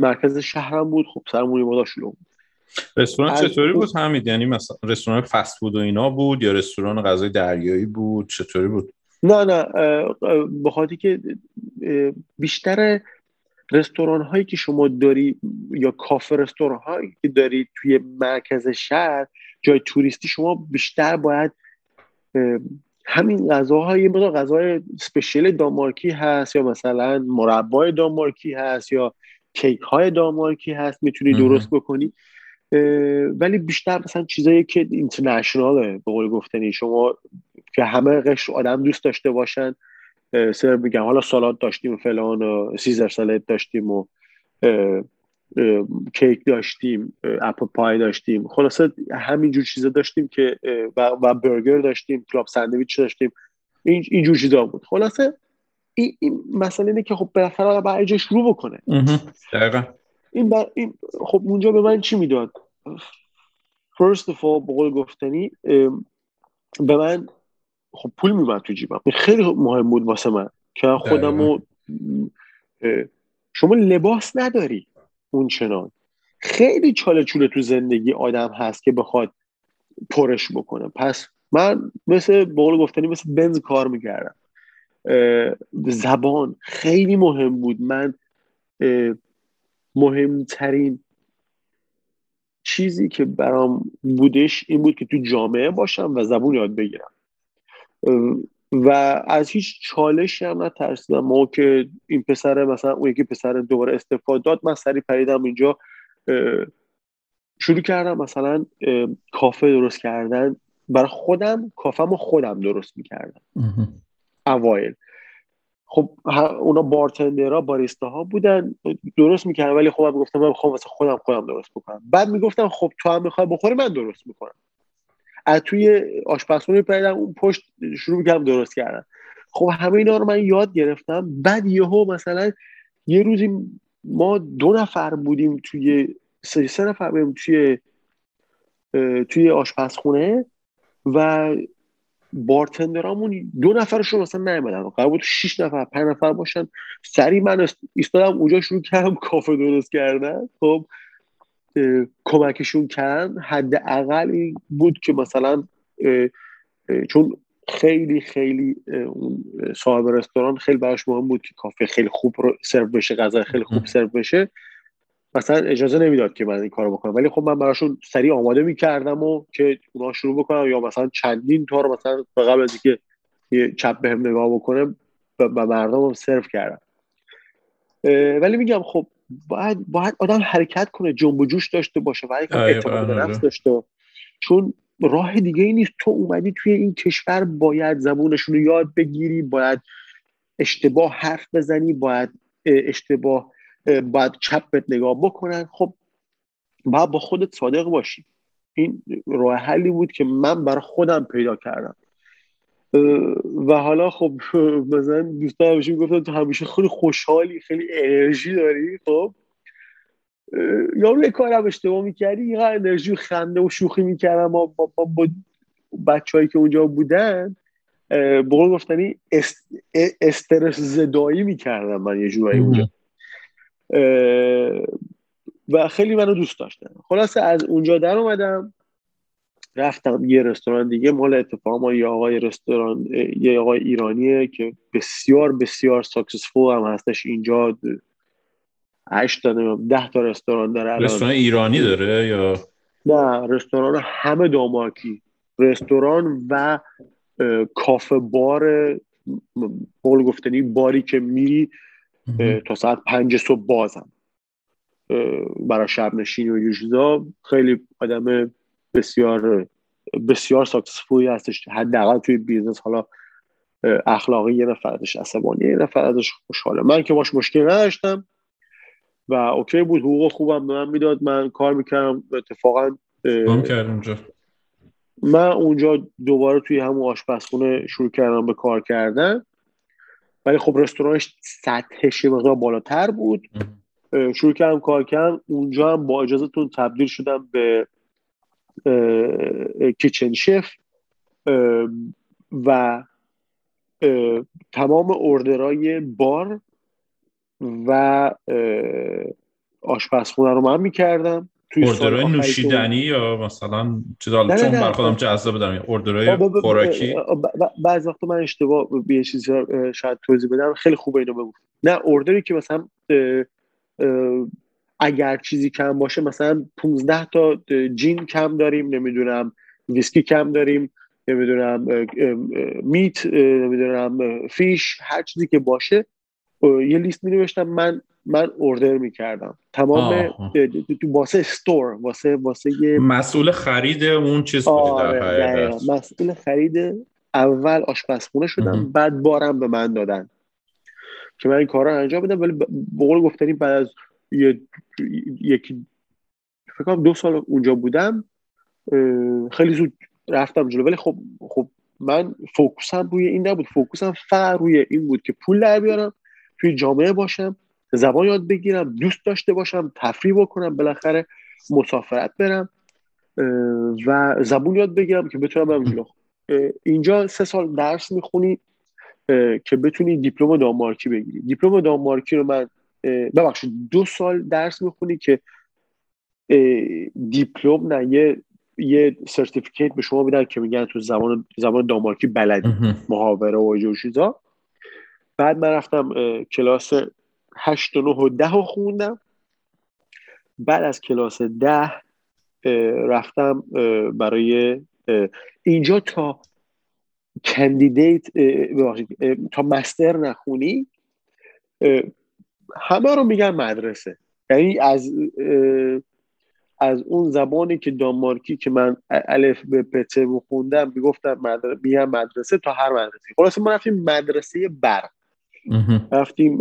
D: مرکز شهرم بود. خب سرمونی بادا شلو بود.
C: رستوران چطوری بود همید یعنی مثلا رستوران فست فود و اینا بود یا رستوران غذای دریایی بود؟ چطوری بود؟
D: نه نه به خاطر که بیشتر رستوران هایی که شما داری یا کافه رستوران هایی که داری توی مرکز شهر جای توریستی شما بیشتر باید همین غذاهای مثلا غذای سپیشل دامارکی هست یا مثلا مربای دامارکی هست یا کیک های دامارکی هست می‌تونی درست بکنی. ولی بیشتر مثلا چیزایی که international ه به قول گفتنی شما که همه قشر آدم دوست داشته باشن. سر میگم حالا سالاد داشتیم و فلان و Caesar salad داشتیم و کیک داشتیم apple pie داشتیم. خلاصه همینجور چیزا داشتیم که و, و برگر داشتیم club sandwich داشتیم. این اینجور چیزا بود. خلاصه این, این مسئله اینه که خب بالاخره باید جا شروع بکنه. این, این خب اونجا به من چی می‌داد؟ First of all بقول گفتنی به من خب پول می‌برد تو جیبم. خیلی مهم بود واسه من که خودم شما لباس نداری اون چنان. خیلی چاله چوله تو زندگی آدم هست که بخواد پرش بکنه. پس من مثل بقول گفتنی مثل بنز کار می‌کردم. زبان خیلی مهم بود. من مهمترین چیزی که برام بودش این بود که تو جامعه باشم و زبون یاد بگیرم. و از هیچ چالشی هم نترسیدم. ما که این پسر مثلا اون یکی پسر دوباره استفاده داد من سری پریدم اینجا. شروع کردم مثلا کافه درست کردن. برای خودم کافم خودم درست می‌کردم. اوایل. خب اونا بارتندرها باریستا ها بودن درست می‌کردن. ولی خب من گفتم من خب واسه خودم خودم درست بکنم. بعد می‌گفتم خب تو هم می‌خوای بخوری من درست می‌کنم. از توی آشپزخونه پریدم اون پشت شروع می‌کردم درست کردن. خب همه اینا رو من یاد گرفتم. بعد یهو مثلا یه روزی ما دو نفر بودیم توی سه, سه نفر بودیم توی توی آشپزخونه و بارتندرامون دو نفرشون اصلا نیومدن. قرار بود شش نفر پنج نفر باشن. سری من ایستادم اونجا شروع کردم کافه درست کردن. خب کمکشون کردن حداقل بود که مثلا چون خیلی خیلی اون صاحب رستوران خیلی براش مهم بود که کافه خیلی خوب رو سرو بشه غذا خیلی خوب سرو بشه. مثلا اجازه نمی‌داد که من این کارو بکنم. ولی خب من براشون سریع آماده می‌کردم و که اونا شروع بکنم یا مثلا چندین تا مثلا قبل از اینکه یه چپ بهم نگاه بکنه به مردم سرو کردم. ولی میگم خب باید, باید آدم حرکت کنه جنب و جوش داشته باشه و اعتماد به نفس داشته. چون راه دیگه ای نیست تو اومدی توی این کشور باید زبونشون رو یاد بگیری باید اشتباه حرف بزنی باید اشتباه باید چپ بهت نگاه بکنن. خب باید با خودت صادق باشی. این راه حلی بود که من برای خودم پیدا کردم. و حالا خب *laughs* مثلا دوستان همیشه گفتن تو همیشه خیلی خوشحالی خیلی انرژی داری خب؟ یا روی کارم اشتباه می‌کردی یه انرژی و خنده و شوخی می‌کردم با, با, با, با بچه هایی که اونجا بودن. بقول گفتنی استرس زدایی می‌کردم من یه جورایی اونجا. و خیلی منو دوست داشتن. خلاصه از اونجا در اومدم. رفتم یه رستوران دیگه. مال اتفاق ما یه آقای رستوران یه آقای ایرانیه که بسیار بسیار ساکسسفول هم هستش. اینجا هشت تا ده تا رستوران داره
C: رستوران ایرانی داره یا؟
D: نه رستوران همه دانمارکی. رستوران و کافه به قول گفتنی باری که میری تا ساعت پنج صبح بازم. برای شب نشینی و یوشیزا خیلی آدم بسیار بسیار successful ی هستش. حداقل توی business حالا اخلاقی یه نفر ازش عصبانی یه نفر ازش خوشحاله. من که باش مشکل نداشتم و اوکی بود. حقوق خوبم به من می‌داد. من کار می‌کردم. اتفاقا
C: اونجا؟
D: من اونجا دوباره توی همون آشپزخونه شروع کردم به کار کردن. ولی خب رستورانش سطحش مقدار بالاتر بود. شروع کردم کار کردم اونجا هم با اجازهتون تبدیل شدم به کیچن شف و تمام اردرای بار و آشپزخونه رو من می‌کردم.
C: اردرای نوشیدنی یا مثلا چون بر خودم جذاب بدم اردرای خوراکی؟
D: بعض وقت من اشتباه به چیزی شاید توضیح بدم. خیلی خوبه اینو بگو. نه اردری که مثلا اگر چیزی کم باشه مثلا 15 تا جین کم داریم نمی‌دونم ویسکی کم داریم نمی‌دونم میت نمی‌دونم فیش هر چیزی که باشه یه لیست می نوشتم من من اوردر می‌کردم. تمام تو واسه استور واسه واسه
C: مسئول خرید اون چیز
D: آره مسئول خرید اول آشپزخونه شدم بعد بارم به من دادن. که من این کارا انجام بدم ولی به قول گفتنی بعد از یه یکی فکر کنم دو سال اونجا بودم خیلی زود رفتم جلو. ولی خب خب من فوکوسم روی این نبود. فوکوسم فقط روی این بود که پول در بیارم توی جامعه باشم زبان یاد بگیرم دوست داشته باشم تفریح بکنم بالاخره مسافرت برم و زبون یاد بگیرم که بتونم برم جلو. اینجا سه سال درس می‌خونی که بتونی دیپلم دانمارکی بگیری. دیپلم دانمارکی رو من ببخشید دو سال درس می‌خونی که دیپلم نه یه یه certificate به شما میدن که میگن تو زبان زبان دانمارکی بلدی محاوره و اینجور چیزا. بعد من رفتم کلاس هشت و نه و ده رو خوندم. بعد از کلاس ده رفتم برای اینجا تا candidate تا مستر نخونی همه رو میگن مدرسه. یعنی از از اون زبانی که دانمارکی که من الف به پته خوندم می‌گفتم مدرسه میگم مدرسه تا هر مدرسه. خلاص ما رفتیم مدرسه برق. رفتیم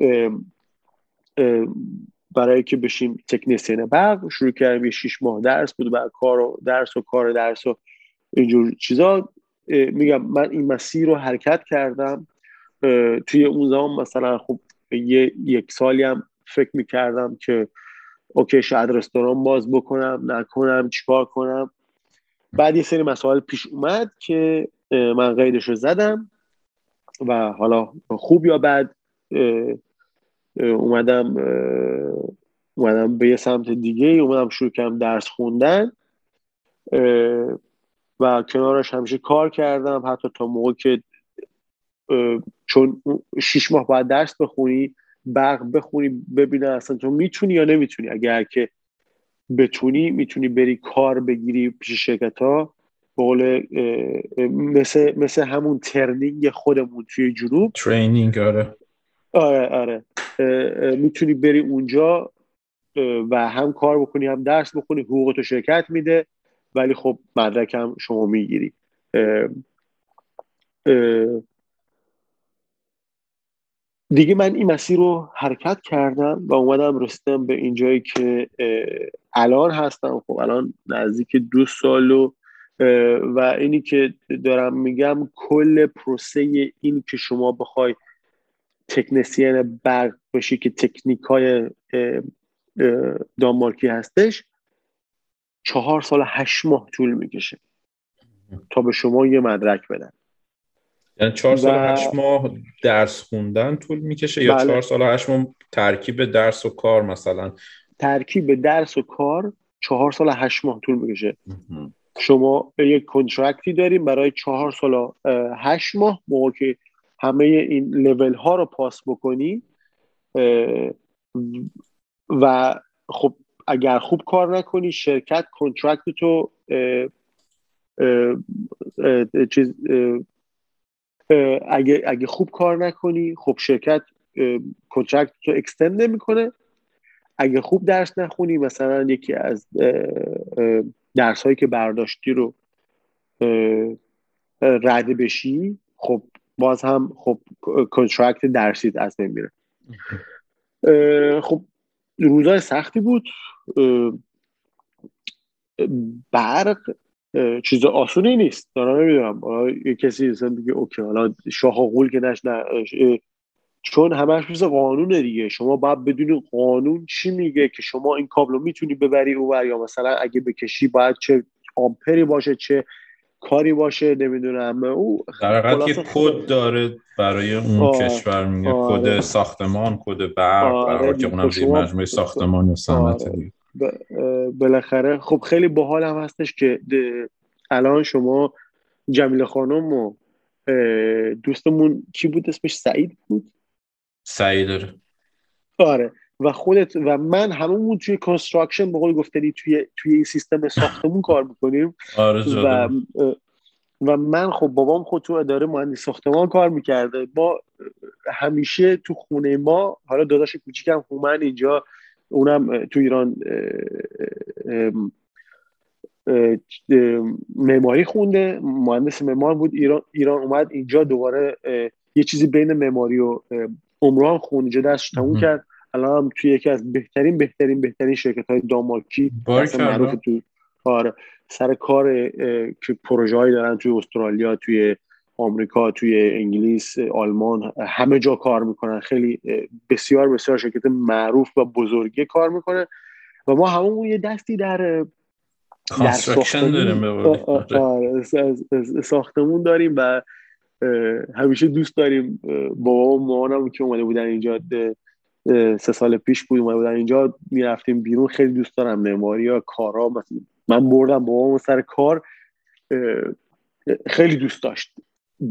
D: برای که بشیم تکنسین برق شروع کردیم یه شیش ماه درس بود و کار و درس و کار درس و اینجور چیزا. میگم من این مسیر رو حرکت کردم توی اون زمان مثلا خب یه یک سالی هم فکر می‌کردم که اوکی شاید رستوران باز بکنم نکنم چیکار کنم. بعد یه سری مسائل پیش اومد که من قیدش رو زدم و حالا خوب یا بد اومدم اومدم به یه سمت دیگه اومدم شروع کردم درس خوندن و کنارش همیشه کار کردم حتی تا موقع که چون شیش ماه باید درس بخونی برق بخونی ببینه اصلا تو می‌تونی یا نمی‌تونی. اگر که بتونی می‌تونی بری کار بگیری پیش شرکت ها بقول مثل, مثل همون ترنینگ خودمون توی جنوب.
C: ترینینگ آره.
D: آره آره. می‌تونی بری اونجا و هم کار بکنی هم درس بکنی حقوق تو شرکت میده ولی خب مدرک هم شما می‌گیری. دیگه من این مسیر رو حرکت کردم و اومدم رسیدم به اینجایی که الان هستم. خب الان نزدیک دو سال و و اینی که دارم میگم کل پروسه این که شما بخوای تکنسین برق باشی که تکنیک های دانمارکی هستش چهار سال هشت ماه طول می‌کشه تا به شما یه مدرک بدن.
C: یعنی چهار سال و... هشت ماه درس خوندن طول می‌کشه یا بله. چهار سال هشت ماه ترکیب درس و کار مثلا؟
D: ترکیب درس و کار چهار سال هشت ماه طول می‌کشه. شما یک کنترکتی داریم برای چهار سال هشت ماه. موقع که همه این لول ها رو پاس بکنی و خب اگر خوب کار نکنی شرکت کنترکت تو چیز اگه, اگه خوب کار نکنی خب شرکت کنترکت تو اکستند نمی‌کنه. اگه خوب درس نخونی مثلا یکی از درس هایی که برداشتی رو رد بشی خب باز هم خب کنترکت درسیت از بین میره. خب روزای سختی بود. برق چیز آسونی نیست. دارم نمی‌دونم. یه کسی مثلا بگه اوکی حالا شاه و غول که نش چون همش مثل قانونه دیگه. شما باید بدونی قانون چی میگه که شما این کابل رو می‌تونی ببری او یا مثلا اگه بکشی باید چه آمپری باشه چه کاری باشه نمی‌دونم. او
C: در یه کد داره برای اون آه. کشور میگه کد ساختمان کد برق. آره که اونم زیر مجموعه ساختمان یا صنعت
D: بالاخره خب خیلی باحال هم هستش که الان شما جمیل خانم و دوستمون کی بود اسمش؟ سعید بود؟
C: سعید
D: آره. و خودت و من هممون توی construction به قول گفتنی توی توی این سیستم ساختمون *laughs* کار می‌کنیم.
C: آره
D: و و من خب بابام خود تو اداره مهندس ساختمان کار می‌کرده. ما همیشه تو خونه ما حالا داداش کوچیکم هومن اینجا اونم تو ایران معماری خونده مهندس معمار بود ایران ایران اومد اینجا دوباره یه چیزی بین معماری و عمران خون اینجا دستش تموم کرد. الان هم توی یکی از بهترین بهترین بهترین شرکت های دامارکی معروف تو آره سر کار که پروژه هایی دارن توی استرالیا توی آمریکا توی انگلیس آلمان همه جا کار می‌کنن. خیلی بسیار بسیار شرکت معروف و بزرگی کار می‌کنه و ما همون یه دستی در
C: در ساختمون
D: آره، ساختمون داریم و همیشه دوست داریم. بابا و مامانم که اومده بودن اینجا سه سال پیش بود اومده بودن اینجا می‌رفتیم بیرون. خیلی دوست دارم معماری ها کارا مثلا من بردم بابام سر کار. خیلی دوست داشت.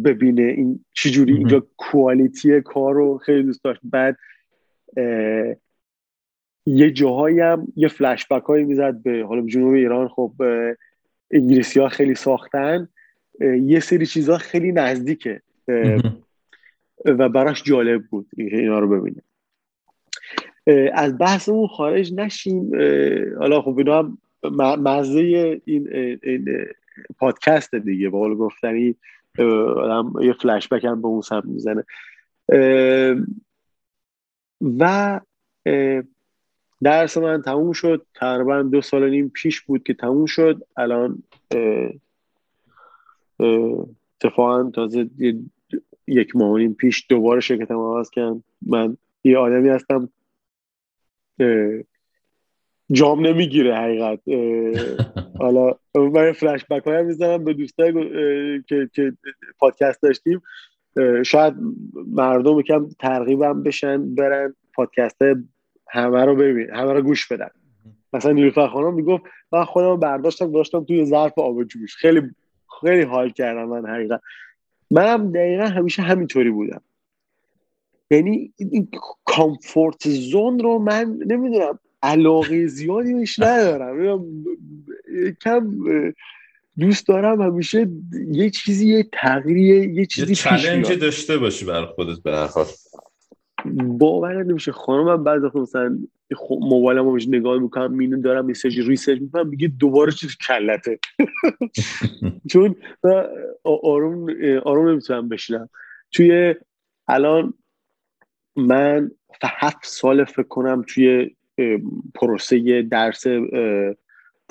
D: ببینه این چجوری اینجا کوالیتی کار رو خیلی دوست داشت. بعد یه جاهایی هم یه فلش بک هایی می‌زد به حالا جنوب ایران خب انگلیسی ها خیلی ساختن. یه سری چیزها خیلی نزدیکه. و براش جالب بود اینا رو ببینه از بحثمون خارج نشیم. حالا خب اینا هم مزه این, این پادکست دیگه. با قول گفتنی آدم یه فلش بک هم به اون سمت می‌زنه. و درس من تموم شد. تقریبا دو سال و نیم پیش بود که تموم شد. الان اتفاقا تازه یک ماه و نیم پیش دوباره شرکتم عوض کردم. من یه آدمی هستم جام نمی‌گیره حقیقت. حالا من فلش بک های می‌زنم به دوستای که که پادکست داشتیم. شاید مردم کم ترغیبم بشن برن پادکست همه رو ببین همه رو گوش بدن. مثلا نیلوفر خانم می‌گفت من خودم برداشتم داشتم توی ظرف آب جوش. خیلی خیلی حال کردم من حقیقت منم دقیقا همیشه همینطوری بودم. یعنی این کامفورت زون رو من نمی‌دونم علاقه زیادی بهش ندارم. کم دوست دارم همیشه یه چیزی یه تغییری یه چیزی یه
C: داشته باشی برای خودت به هر حال.
D: باور نمیشه. خانم بعد وقت مثلا موبایلم رو نگاه می‌کنم مینو دارم میسج ریسرچ می‌کنم میگه دوباره چیز کلته. *laughs* چون آروم آروم نمی‌تونم بشینم. توی الان من هفت سال فکر کنم توی پروسه درس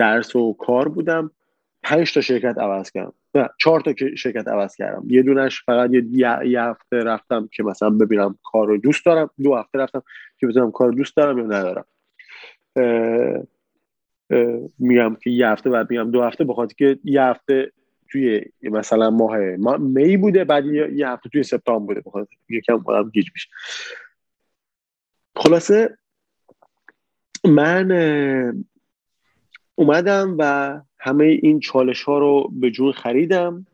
D: درس و کار بودم. پنج تا شرکت عوض کردم. نه چهار تا شرکت عوض کردم. یه دونش فقط یه, یه هفته رفتم که مثلا ببینم کار رو دوست دارم. دو هفته رفتم که ببینم کار رو دوست دارم یا ندارم. میگم که یه هفته بعد میگم دو هفته بخاطر که یه هفته توی مثلا ماه می بوده بعد یه هفته توی سپتامبر بوده. بخاطر یکم خودم گیج میشه. خلاصه من اومدم و همه این چالش ها رو به جون خریدم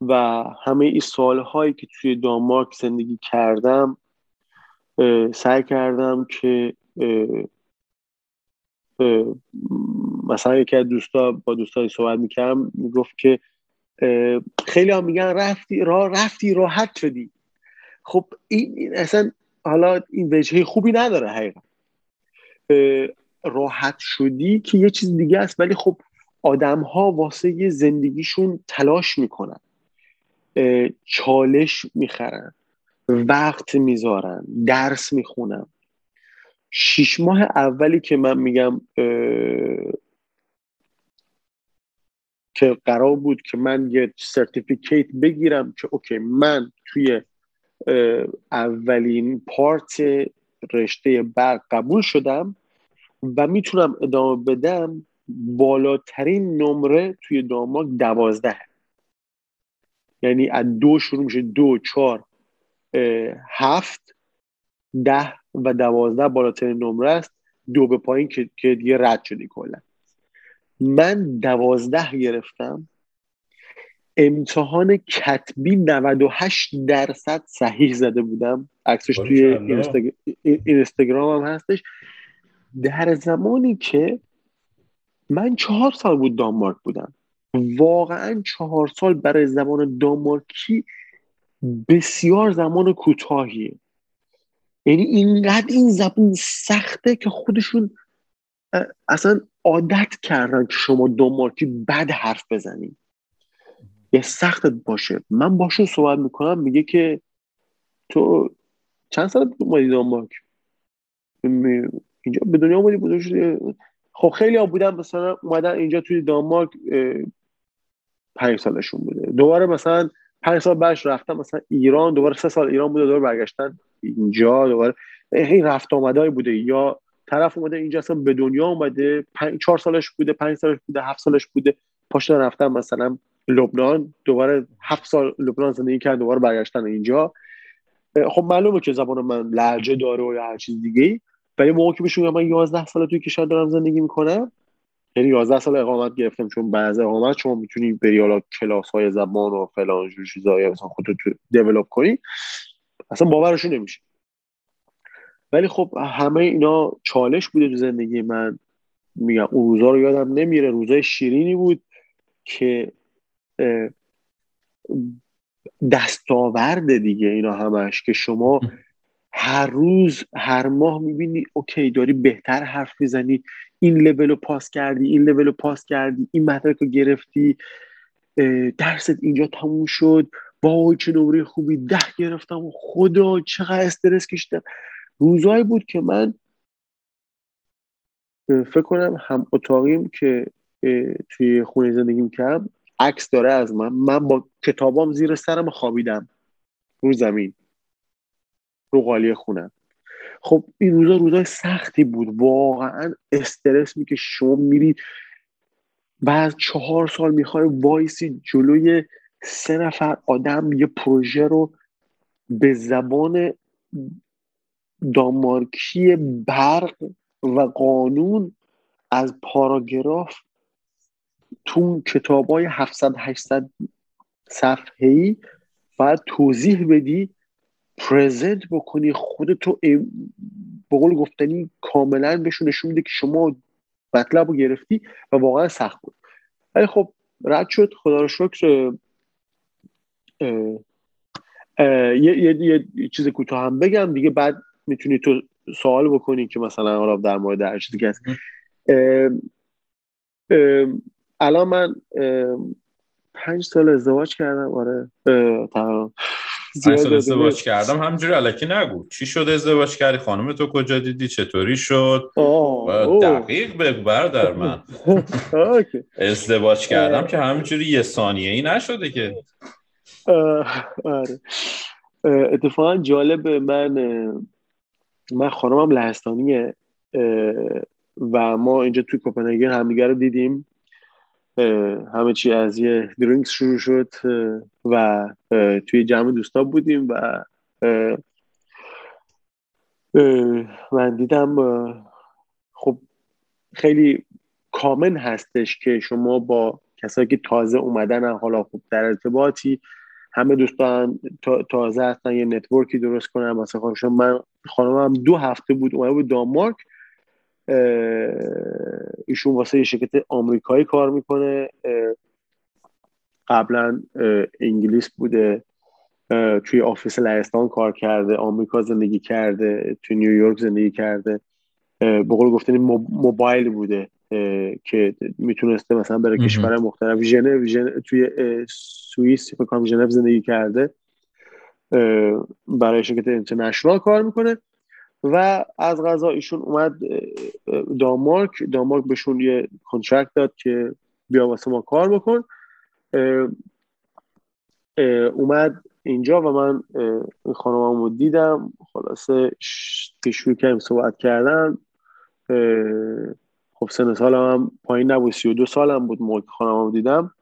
D: و همه این سال هایی که توی دانمارک زندگی کردم سعی کردم که مثلا یکی از دوستا با دوستای صحبت می‌کردم می‌گفت که خیلی هم میگن رفتی راه رفتی راحت شدی. خب این اصلا حالا این وجهه خوبی نداره حقیقت. راحت شدی که یه چیز دیگه است. ولی خب آدم ها واسه زندگیشون تلاش می‌کنن. چالش می‌خرن وقت می‌ذارن درس می‌خونن. شیش ماه اولی که من میگم که قرار بود که من یه certificate بگیرم که okay من توی اولین part رشته برق قبول شدم. و می‌تونم ادامه بدم بالاترین نمره توی دانمارک دوازده. یعنی از دو شروع میشه دو چهار هفت ده و دوازده بالاترین نمره است. دو به پایین که, که دیگه رد شدی کلا. من دوازده گرفتم. امتحان کتبی 98 درصد صحیح زده بودم. عکسش توی اینستاگرام هم هستش. در زمانی که من چهار سال بود دانمارک بودم. واقعا چهار سال برای زبان دانمارکی بسیار زمان کوتاهیه یعنی اینقدر این زبان سخته که خودشون اصلا عادت کردن که شما دانمارکی بد حرف بزنید یه سختت باشه. من باشون صحبت می‌کنم میگه که تو چند سال اومدی دانمارک؟ اینجا به دنیا اومدی بوده خب خیلی ها بودن مثلا اومدن اینجا توی دانمارک پنج سالشون بوده. دوباره مثلا پنج سال بعدش رفتن مثلا ایران دوباره سه سال ایران بوده دوباره برگشتن اینجا دوباره این رفت آمده بوده. یا طرف اومده اینجا اصلا به دنیا اومده پنج چهار سالش بوده پنج سالش بوده هفت سالش بوده پاشتن رفتن مثلا لبنان دوباره هفت سال لبنان زندگی کرد دوباره برگشتن اینجا. خب معلومه که زبان من لهجه داره و هر چیز دیگه ولی موقع که بهشون من 11 سال توی کشور دارم زندگی می‌کنم یعنی 11 سال اقامت گرفتم چون بعضی اقامت شما می‌تونی بری حالا کلاس های زبان و فلان جور چیزایی مثلا خودت تو دیولپ کنی اصلا باورشون نمیشه. ولی خب همه اینا چالش بوده تو زندگی من. میگم اون روزا رو یادم نمیره. روزای شیرینی بود که دستاورد دیگه اینا همش که شما هر روز هر ماه می‌بینی اوکی داری بهتر حرف می‌زنی. این لول رو پاس کردی این لول رو پاس کردی این مدرک رو گرفتی. درست اینجا تموم شد. وای چه نمره خوبی. ده گرفتم. خدا چقدر استرس کشیدم. روزایی بود که من فکر کنم هم اتاقیم که توی خونه زندگی کردم عکس داره از من. من با کتابام زیر سرم خوابیدم. رو زمین. رو قالی خونم خب این روزا روزای سختی بود. واقعا استرس که شما میرید. بعد چهار سال می‌خوای وایسی جلوی سه نفر آدم یه پروژه رو به زبان دامارکی برق و قانون از پاراگراف تو کتاب های 700 800 صفحه ای باید توضیح بدی پرزنت بکنی خودتو به قول گفتنی کاملا بهشون نشون میده که شما مطلب رو گرفتی و واقعا سخت بود. ولی خب رد شد. خدا رو شکر یه, یه،, یه چیز کوتاه هم بگم. دیگه بعد می‌تونی تو سوال بکنی که مثلا حالا در مورد هر چیزی که هست. الان من پنج سال ازدواج کردم. آره.
C: پنج سال ازدواج کردم. همینجوری علکی نگو. چی شد ازدواج کردی؟ خانم تو کجا دیدی؟ چطوری شد؟ دقیق بگو بردار من. *laughs* ازدواج کردم که همینجوری یه ثانیه ای نشده که.
D: آره. اتفاقا جالب من من خانمم لهستانیه و ما اینجا توی کوپنهاگن همدیگه رو دیدیم. همه چی از یه درینکس شروع شد و توی جمع دوستا بودیم و من دیدم خب خیلی کامن هستش که شما با کسایی که تازه اومدن حالا خوب در ارتباطی همه دوستان تازه هستن یه network ی درست کنن. مثلا خب من خانمم دو هفته بود اومده بود دانمارک. ایشون واسه یه شرکت آمریکایی کار می‌کنه. قبلا انگلیس بوده. توی office لهستان کار کرده. آمریکا زندگی کرده. توی نیویورک زندگی کرده. به قول گفتنی mobile بوده که می‌تونسته مثلا بره کشور مختلف. ژنو توی سوئیس فکر کنم ژنو زندگی کرده. برای شرکت اینترنشنال کار می‌کنه. و از غذا ایشون اومد دانمارک. دانمارک بهشون یه کنترکت داد که بیا واسه ما کار بکن. اومد اینجا و من این خانمم رو دیدم. خلاصه شروع کردیم صحبت کردن. خب سن سالم هم پایین نبود سی و دو سالم بود موقع خانمم رو دیدم.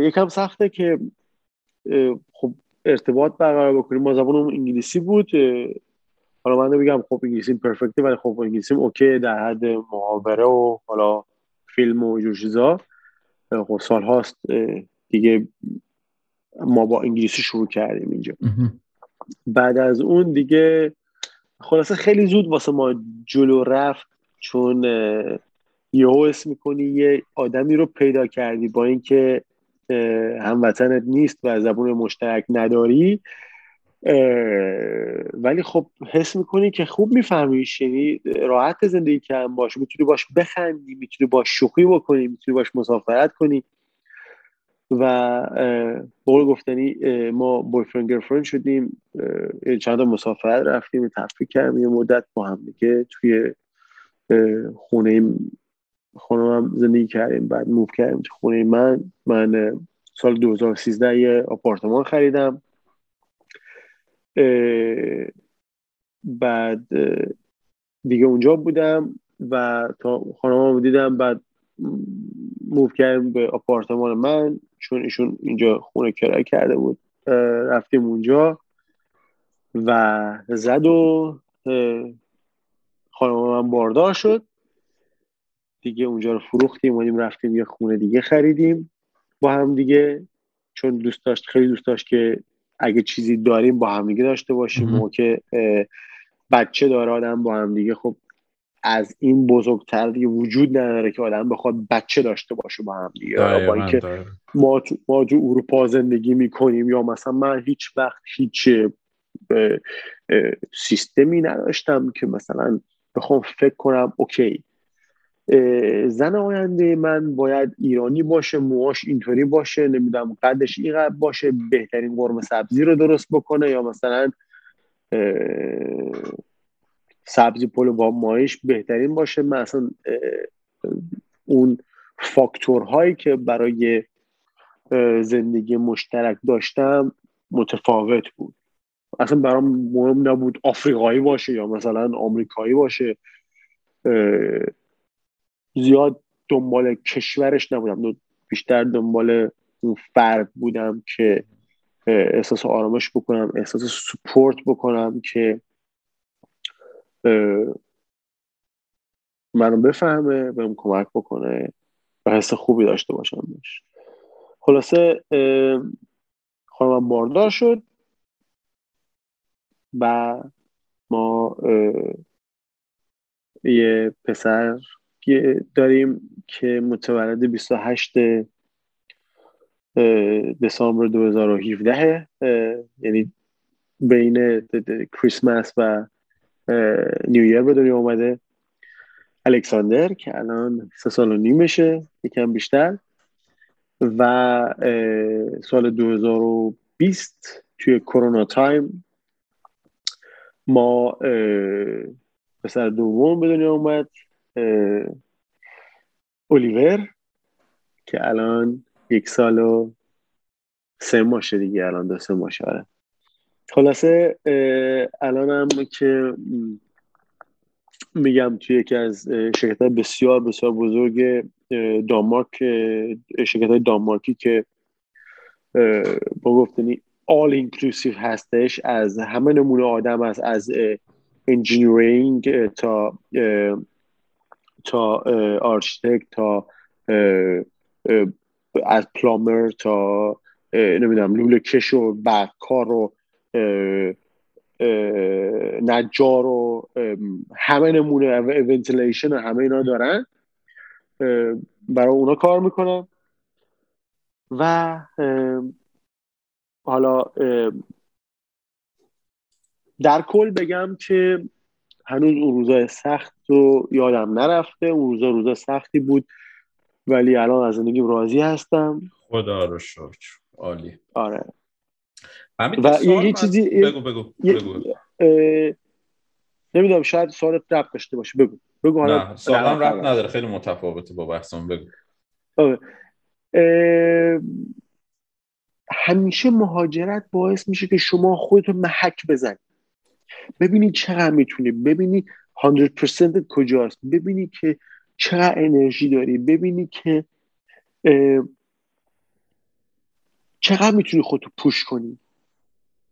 D: یکم سخته که خب ارتباط برقرار بکنیم. ما زبانمون انگلیسی بود حالا من بگم خب انگلیسی پرفکته ولی خب انگلیسی اوکی در حد محاوره و حالا فیلم و جور چیزا. خب سال هاست دیگه ما با انگلیسی شروع کردیم اینجا. بعد از اون دیگه خلاصه خیلی زود واسه ما جلو رفت چون یه حس می‌کنی یه آدمی رو پیدا کردی با اینکه هموطنت نیست و زبون مشترک نداری. ولی خب حس می‌کنی که خوب میفهمیش یعنی راحت زندگی کردن باش می‌تونی باش بخندی می‌تونی باش شوخی بکنی می‌تونی باش مسافرت کنی. و بقول گفتنی ما بویفرند گرفرند شدیم چند مسافرت رفتیم تفریح کردیم یه مدت با هم دیگه توی خونه خونه هم زندگی کردیم بعد موف کردیم تو خونه من. من سال 2013 یه آپارتمان خریدم. بعد دیگه اونجا بودم و تا خانم دیدم بعد موو کردیم به آپارتمان من چون ایشون اینجا خونه کرایه کرده بود. رفتیم اونجا و زد و خانم من باردار شد. دیگه اونجا رو فروختیم اومدیم رفتیم یه خونه دیگه خریدیم. با هم دیگه چون دوست داشت خیلی دوست داشت که اگه چیزی داریم با هم دیگه داشته باشیم موقع بچه داره آدم با هم دیگه خب از این بزرگتر دیگه وجود نداره که آدم بخواد بچه داشته باشه با هم دیگه. با اینکه ما تو, ما تو اروپا زندگی می‌کنیم یا مثلا من هیچ وقت هیچ سیستمی نداشتم که مثلا بخوام فکر کنم اوکی زن آینده من باید ایرانی باشه موهاش اینطوری باشه نمی‌دونم قدش اینقدر باشه بهترین قرمه سبزی رو درست بکنه یا مثلا سبزی پلو با مایش بهترین باشه. من اصلا اون فاکتورهایی که برای زندگی مشترک داشتم متفاوت بود. اصلا برام مهم نبود آفریقایی باشه یا مثلا آمریکایی باشه. زیاد دنبال کشورش نبودم. بیشتر دنبال اون فرد بودم که احساس آرامش بکنم احساس سپورت بکنم که منو بفهمه بهم کمک بکنه و حس خوبی داشته باشم بش خلاصه خانمم باردار شد و ما یه پسر داریم که متولد 28 دسامبر 2017 یعنی بین کریسمس و نیویر به دنیا اومده. الکساندر که الان سه سال و نیمشه یکم بیشتر. و سال 2020 توی کرونا تایم ما پسر دوم به دنیا اومد. الیور که الان یک سال و سه ماشه دیگه الان دو سه ماشه آره. خلاصه الان هم که میگم توی یکی از شرکت بسیار بسیار بزرگ دانمارک شرکت های دانمارکی که با گفتنی all inclusive هستش از همه نمونه آدم است از engineering تا تا architect تا از پلامر تا نمی‌دونم لوله کش و بکار و نجار و همه نمونه ونتیلیشن و همه اینا دارن. برای اونا کار می‌کنم. و حالا در کل بگم که هنوز اون روزای سخت رو یادم نرفته. اون روزا روزا سختی بود. ولی الان از زندگیم راضی هستم.
C: خدا رو شکر. عالی.
D: آره.
C: و یه چیزی بگو بگو, بگو.
D: نمی‌دونم شاید سوالت رب داشته باشه. بگو. بگو
C: حالا سوالم رب نداره. خیلی متفاوته با بحثم. بگو.
D: آره. همیشه مهاجرت باعث میشه که شما خودتو محک بزنید ببینی چقدر می‌تونی ببینی 100% کجاست ببینی که چقدر انرژی داری ببینی که چقدر می‌تونی خودتو پوش کنی.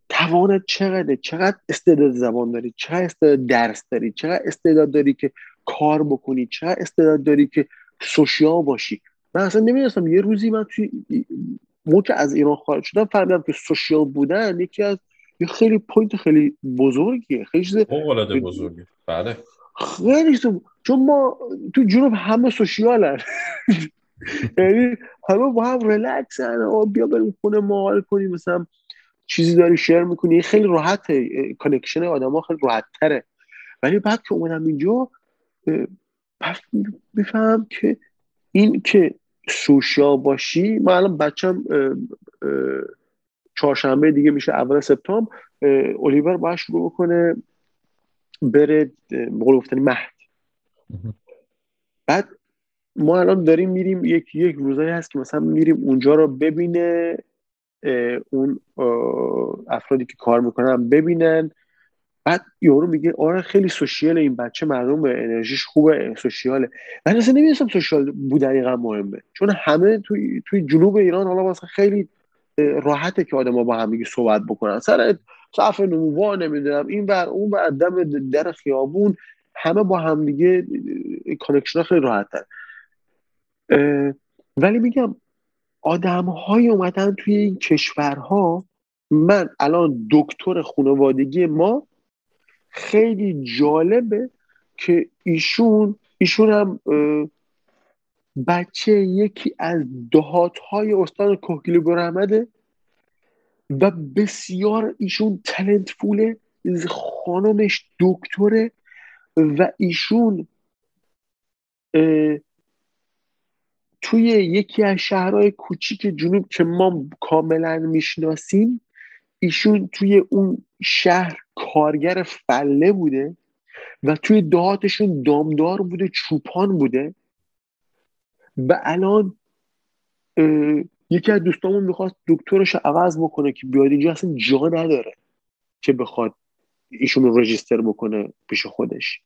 D: توانت چقدر چقدر استعداد زبان داری چقدر استعداد درس داری چقدر استعداد داری که کار بکنی چقدر استعداد داری که سوشیال باشی. من اصلا نمی‌دونستم یه روزی من توی موقع از ایران خارج شدم فهمیدم که سوشیال بودن یکی از یه خیلی point خیلی بزرگیه. خیلی چیز
C: بزرگی بله.
D: خیلی چون ما تو جنوب همه social ن. *laughs* یعنی همه با هم ریلکس بیا بریم خونه ما حال کنیم. مثلا چیزی داری share می‌کنی. خیلی راحته. connection آدم ها خیلی راحت تره ولی بعد که اومدم اینجا پس میفهم که این که social باشی من الان بچم چهارشنبه دیگه میشه اول سپتامبر الیور باید شروع بکنه بره بقول گفتنی مهد. بعد ما الان داریم میریم یک یک روزایی هست که مثلا میریم اونجا رو ببینه اون افرادی که کار می‌کنن ببینن. بعد یورو میگه آره خیلی سوشیال این بچه مردم انرژیش خوبه سوشیاله. من اصلا نمی‌دونستم سوشیال بودن اینقدر مهمه. چون همه توی توی جنوب ایران حالا مثلا خیلی راحته که آدم ها با هم دیگه صحبت بکنن. سر صف نونوا نمی‌دونم این بر اون بر دم در خیابون همه با هم دیگه connection خیلی راحت ولی میگم آدم های اومدن توی این کشورها من الان دکتر خانوادگی ما خیلی جالبه که ایشون ایشون هم بچه یکی از دهات های استان کوکیلو برحمده و بسیار ایشون تلنت فوله خانمش دکتره و ایشون توی یکی از شهرهای کوچیک جنوب که ما کاملا می‌شناسیم ایشون توی اون شهر کارگر فله بوده و توی دهاتشون دامدار بوده چوپان بوده. و الان یکی از دوستامون می‌خواست دکترش عوض بکنه که بیاد اینجا اصلا جا نداره که بخواد ایشون رو رجیستر بکنه پیش خودش.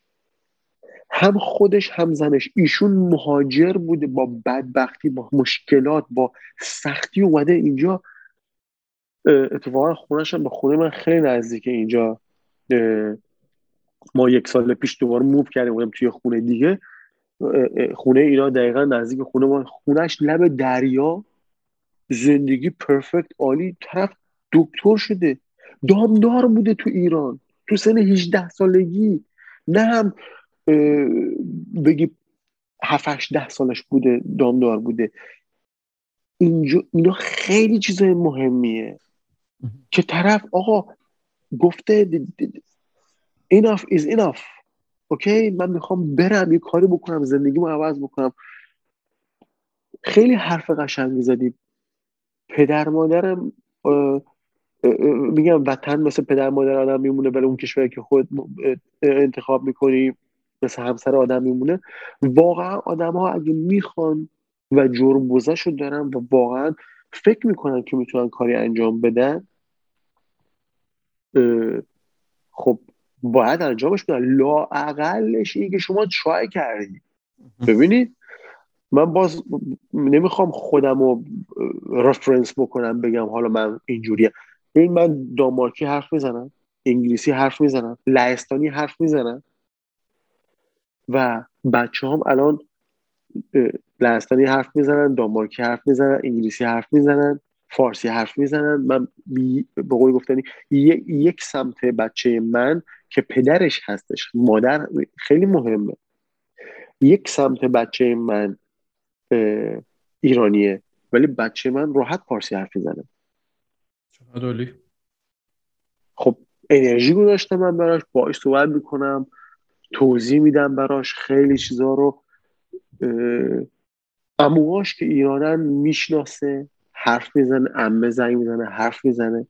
D: هم خودش هم زنش. ایشون مهاجر بوده با بدبختی با مشکلات با سختی اومده اینجا. اتفاقا خونش هم به خونه من خیلی نزدیکه اینجا. ما یک سال پیش دوباره موو کردیم بودم توی خونه دیگه. خونه اینا دقیقا نزدیک خونه ما. خونش لب دریا. زندگی پرفکت عالی. طرف دکتر شده. دامدار بوده تو ایران. تو سن 18 سالگی. نه هم بگی 7 ده سالش بوده دامدار بوده. اینجا اینا خیلی چیزای مهمیه. که طرف آقا گفته enough is enough. اوکی من می‌خوام برم یه کاری بکنم زندگیمو عوض بکنم. خیلی حرف قشنگی زدی. پدر مادرم میگم وطن مثل پدر مادر آدم میمونه ولی اون کشوری که خود انتخاب می‌کنی مثل همسر آدم میمونه. واقعا آدم ها اگه می‌خوان و جرم بوزه دارن و واقعا فکر می‌کنن که می‌تونن کاری انجام بدن خب باید انجامش بدن لا اقلش اینه که شما ترای کردی. ببینید؟ من باز نمی‌خوام خودم رو رفرنس بکنم بگم حالا من اینجوریه. این من دامارکی حرف می‌زنم انگلیسی حرف می‌زنم لهستانی حرف می‌زنم و بچه هم الان لهستانی حرف می‌زنن دامارکی حرف می‌زنن انگلیسی حرف می‌زنن فارسی حرف می‌زنن. من به قول گفتنی یک سمت بچه من که پدرش هستش. مادر خیلی مهمه. یک سمت بچه من ایرانیه. ولی بچه من راحت فارسی حرف می‌زنه. خب انرژی گذاشته من براش باش صحبت می‌کنم توضیح میدم براش خیلی چیزا رو اموهاش که ایرانن می‌شناسه حرف می‌زنه امه زنگ می‌زنه حرف می‌زنه.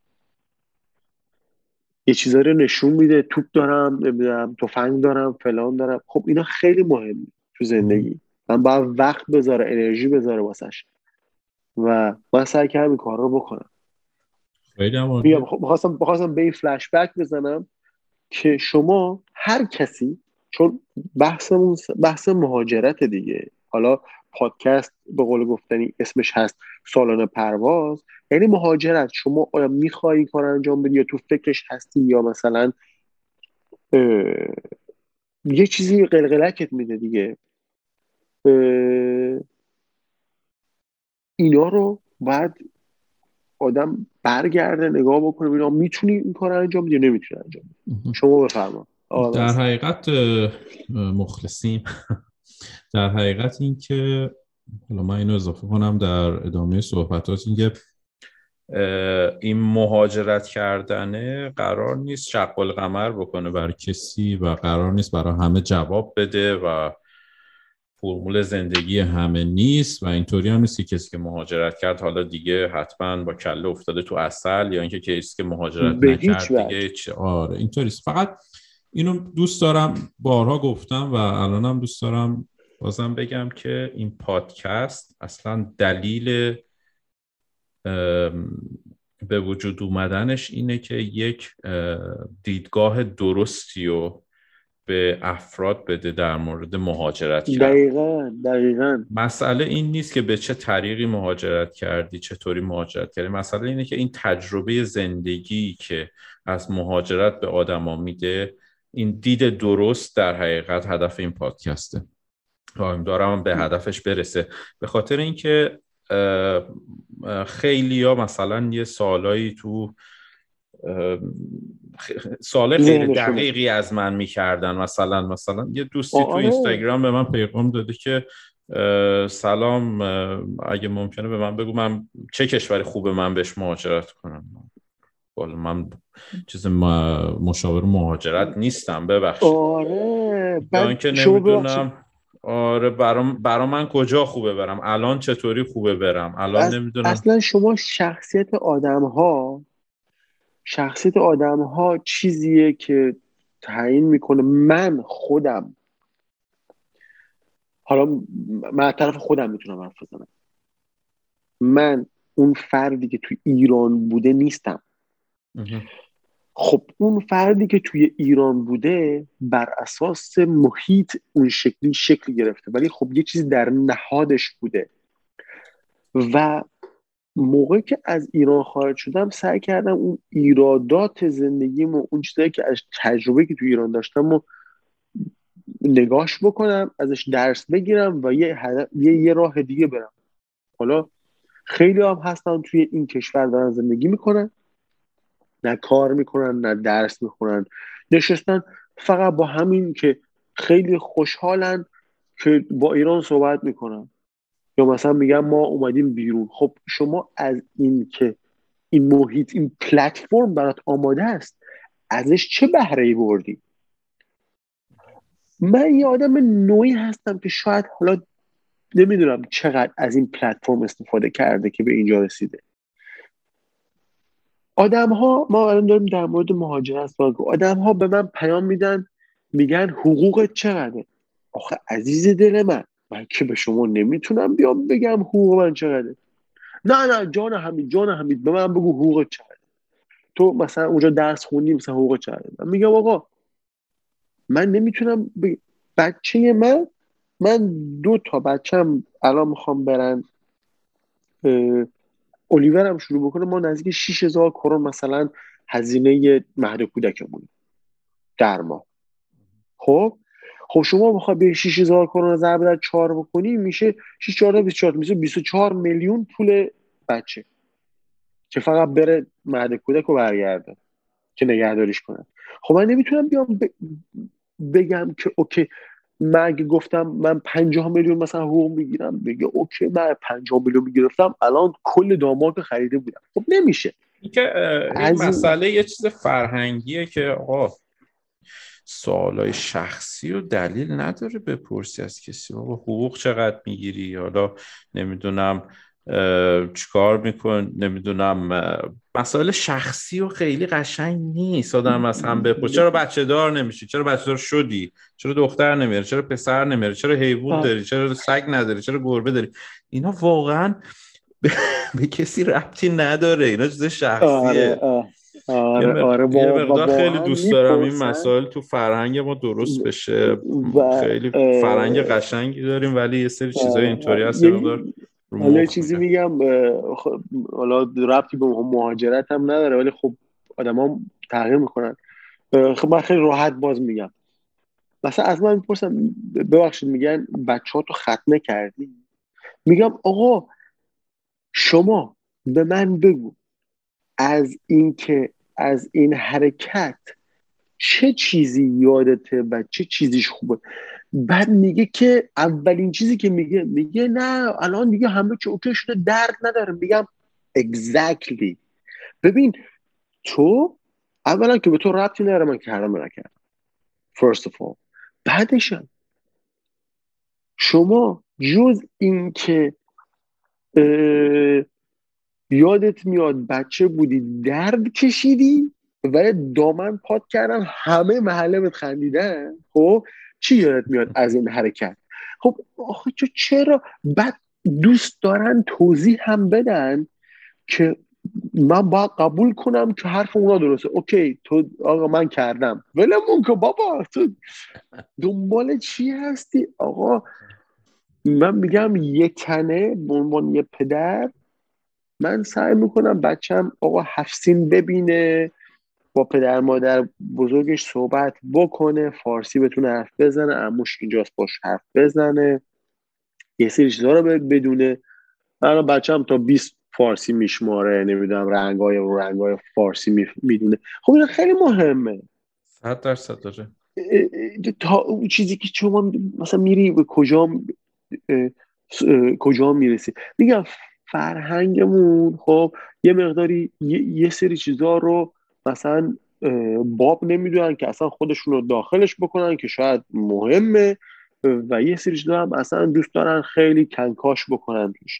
D: یه چیزایی رو نشون میده توپ دارم نمی‌دونم تفنگ دارم فلان دارم. خب اینا خیلی مهمه تو زندگی. من باید وقت بذاره انرژی بذاره واسش. و من سعی کردم این کار رو بکنم. خیلی خواستم بخواستم به این فلش بک بزنم که شما هر کسی چون بحثمون بحث مهاجرت دیگه. حالا پادکست به قول گفتنی اسمش هست سالانه پرواز. یعنی مهاجرت. شما آیا میخوایی کار انجام بدی یا تو فکرش هستی یا مثلا یه چیزی قلقلکت میده دیگه. اینا رو باید آدم برگرده نگاه بکنه اینا می‌تونی این کار انجام بدی یا نمی‌تونی انجام بدی. شما بفرما.
C: در حقیقت مخلصیم. *laughs* در حقیقت این که حالا من اینو اضافه کنم در ادامه صحبتات این که این مهاجرت کردنه قرار نیست شق القمر بکنه بر کسی و قرار نیست برای همه جواب بده و فرمول زندگی همه نیست و اینطوری هم نیست که کسی که مهاجرت کرد. حالا دیگه حتما با کله افتاده تو اصل یا اینکه کسی که مهاجرت نکرد دیگه چه آره اینطوری فقط اینو دوست دارم بارها گفتم و الانم دوست دارم بازم بگم که این پادکست اصلا دلیل به وجود اومدنش اینه که یک دیدگاه درستی و به افراد بده در مورد مهاجرت
D: کردن دقیقا دقیقا.
C: مسئله این نیست که به چه طریقی مهاجرت کردی چطوری مهاجرت کردی. مسئله اینه که این تجربه زندگی که از مهاجرت به آدما میده این دید درست در حقیقت هدف این پادکسته. دارم به هدفش برسه. به خاطر اینکه خیلی ها مثلا یه سالایی تو سال خیلی دقیقی از من می‌کردن. مثلا مثلا یه دوستی تو اینستاگرام به من پیغام داده که سلام اگه ممکنه به من بگو من چه کشوری خوبه من بهش مهاجرت کنم؟ بالا. من چیز مشاور مهاجرت نیستم ببخشید.
D: آره
C: که نمی‌دونم. آره برام برا من کجا خوبه برم؟ الان چطوری خوبه برم؟ الان نمی‌دونم.
D: اصلا شما شخصیت آدم ها شخصیت آدم ها چیزیه که تعیین می‌کنه. من خودم. حالا من طرف خودم می‌تونم حرف بزنم. من اون فردی که تو ایران بوده نیستم. خب اون فردی که توی ایران بوده بر اساس محیط اون شکلی شکل گرفته. ولی خب یه چیزی در نهادش بوده. و موقعی که از ایران خارج شدم سعی کردم اون ایرادات زندگیم و اون چیزایی که از تجربه که تو ایران داشتم و نگاش بکنم ازش درس بگیرم و یه, یه, یه راه دیگه برم. حالا خیلی هم هستن توی این کشور دارن زندگی می‌کنن. نه کار می‌کنن نه درس می‌خونن. نشستن فقط با همین که خیلی خوشحالن که با ایران صحبت می‌کنن. یا مثلا میگن ما اومدیم بیرون. خب شما از این که این محیط این پلتفرم برات آماده است ازش چه بهره ای بردی؟ من یه آدم نوعی هستم که شاید حالا نمی‌دونم چقدر از این پلتفرم استفاده کرده که به اینجا رسیده. آدم ها ما الان داریم در مورد مهاجرت صحبت آدم ها به من پیام میدن میگن حقوقت چقدره؟ آخه عزیز دل من من که به شما نمی‌تونم بیام بگم حقوق من چقدره. نه نه جان حمید جان حمید به من بگو حقوق چقدره. تو مثلا اونجا درس خوندی مثلا حقوق چقدره؟ من میگم آقا من نمی‌تونم ب... بچه من من دو تا بچم الان می‌خوام برن الیور هم شروع بکنه ما نزدیک 6000 کرون مثلا هزینه مهد کودکمون در ما خب؟ خب شما بخواد به 6000 کرون ضرب در 4 بکنی میشه 6 4 24 میشه 24 میلیون پول بچه که فقط بره مهد کودک رو برگرده که نگهداریش کنن خب من نمی‌تونم بیام بگم که اوکی من اگه گفتم من 50 میلیون مثلا حقوق می‌گیرم بگه اوکی من 50 میلیون می‌گرفتم الان کل داماد خریده بودم. خب نمیشه.
C: این که این مسئله یه چیز فرهنگیه که آقا سوالای شخصی و دلیل نداره بپرسی از کسی. آقا حقوق چقدر می‌گیری؟ حالا نمی‌دونم چیکار میکن؟ نمی‌دونم مسائل شخصی و خیلی قشنگ نیست. آدم از هم بپرس چرا بچه دار نمیشی؟ چرا بچه دار شدی؟ چرا دختر نمیاری چرا پسر نمیاری چرا حیوان داری؟ چرا سگ نداری؟ چرا گربه داری؟ اینا واقعا به, *laughs* کسی ربطی نداره. اینا چیز شخصیه.
D: آره آره
C: یه مقدار خیلی دوست دارم این مسائل تو فرهنگ ما درست بشه. خیلی فرهنگ قشنگی داریم ولی یه سری چیزای اینطوری هست
D: حالا چیزی میگم حالا ربطی به مهاجرت هم نداره ولی خب آدم هم تغییر می‌کنن. خب من خیلی راحت باز میگم. مثلا از من می‌پرسم ببخشید میگن بچه ها تو ختنه کردی؟ میگم آقا شما به من بگو از اینکه از این حرکت چه چیزی یادته و چه چیزیش خوبه؟ بعد میگه که اولین چیزی که میگه میگه نه الان دیگه همه چی اوکی شده درد نداره. میگم exactly. ببین تو اولا که به تو ربطی نداره من کردم نکردم. First of all. بعدشم شما جز اینکه یادت میاد بچه بودی درد کشیدی ولی دامن پاد کردن همه محله بهت خندیدن خب؟ چی یادت میاد از این حرکت؟ خب آخه چرا؟ بعد دوست دارن توضیح هم بدن که من باید قبول کنم که حرف اونا درسته. اوکی تو آقا من کردم. ولمون که بابا. تو دنبال چی هستی؟ آقا من میگم یه تنه به عنوان یه پدر من سعی می‌کنم بچم آقا هفسین ببینه. با پدر مادر بزرگش صحبت بکنه فارسی بتونه حرف بزنه اموش اینجاست باش حرف بزنه. یه سری چیزا رو بدونه. من بچه هم تا 20 فارسی میشماره نمی‌دونم رنگای و رنگای فارسی می‌دونه. خب این خیلی مهمه.
C: صد درصد داره.
D: تا چیزی که شما مثلا میری به کجا کجا می‌رسی؟ میگم فرهنگمون خب یه مقداری یه سری چیزا رو مثلا باب نمی‌دونن که اصلا خودشون رو داخلش بکنن که شاید مهمه. و یه سری هم اصلا دوست دارن خیلی کنکاش بکنن توش.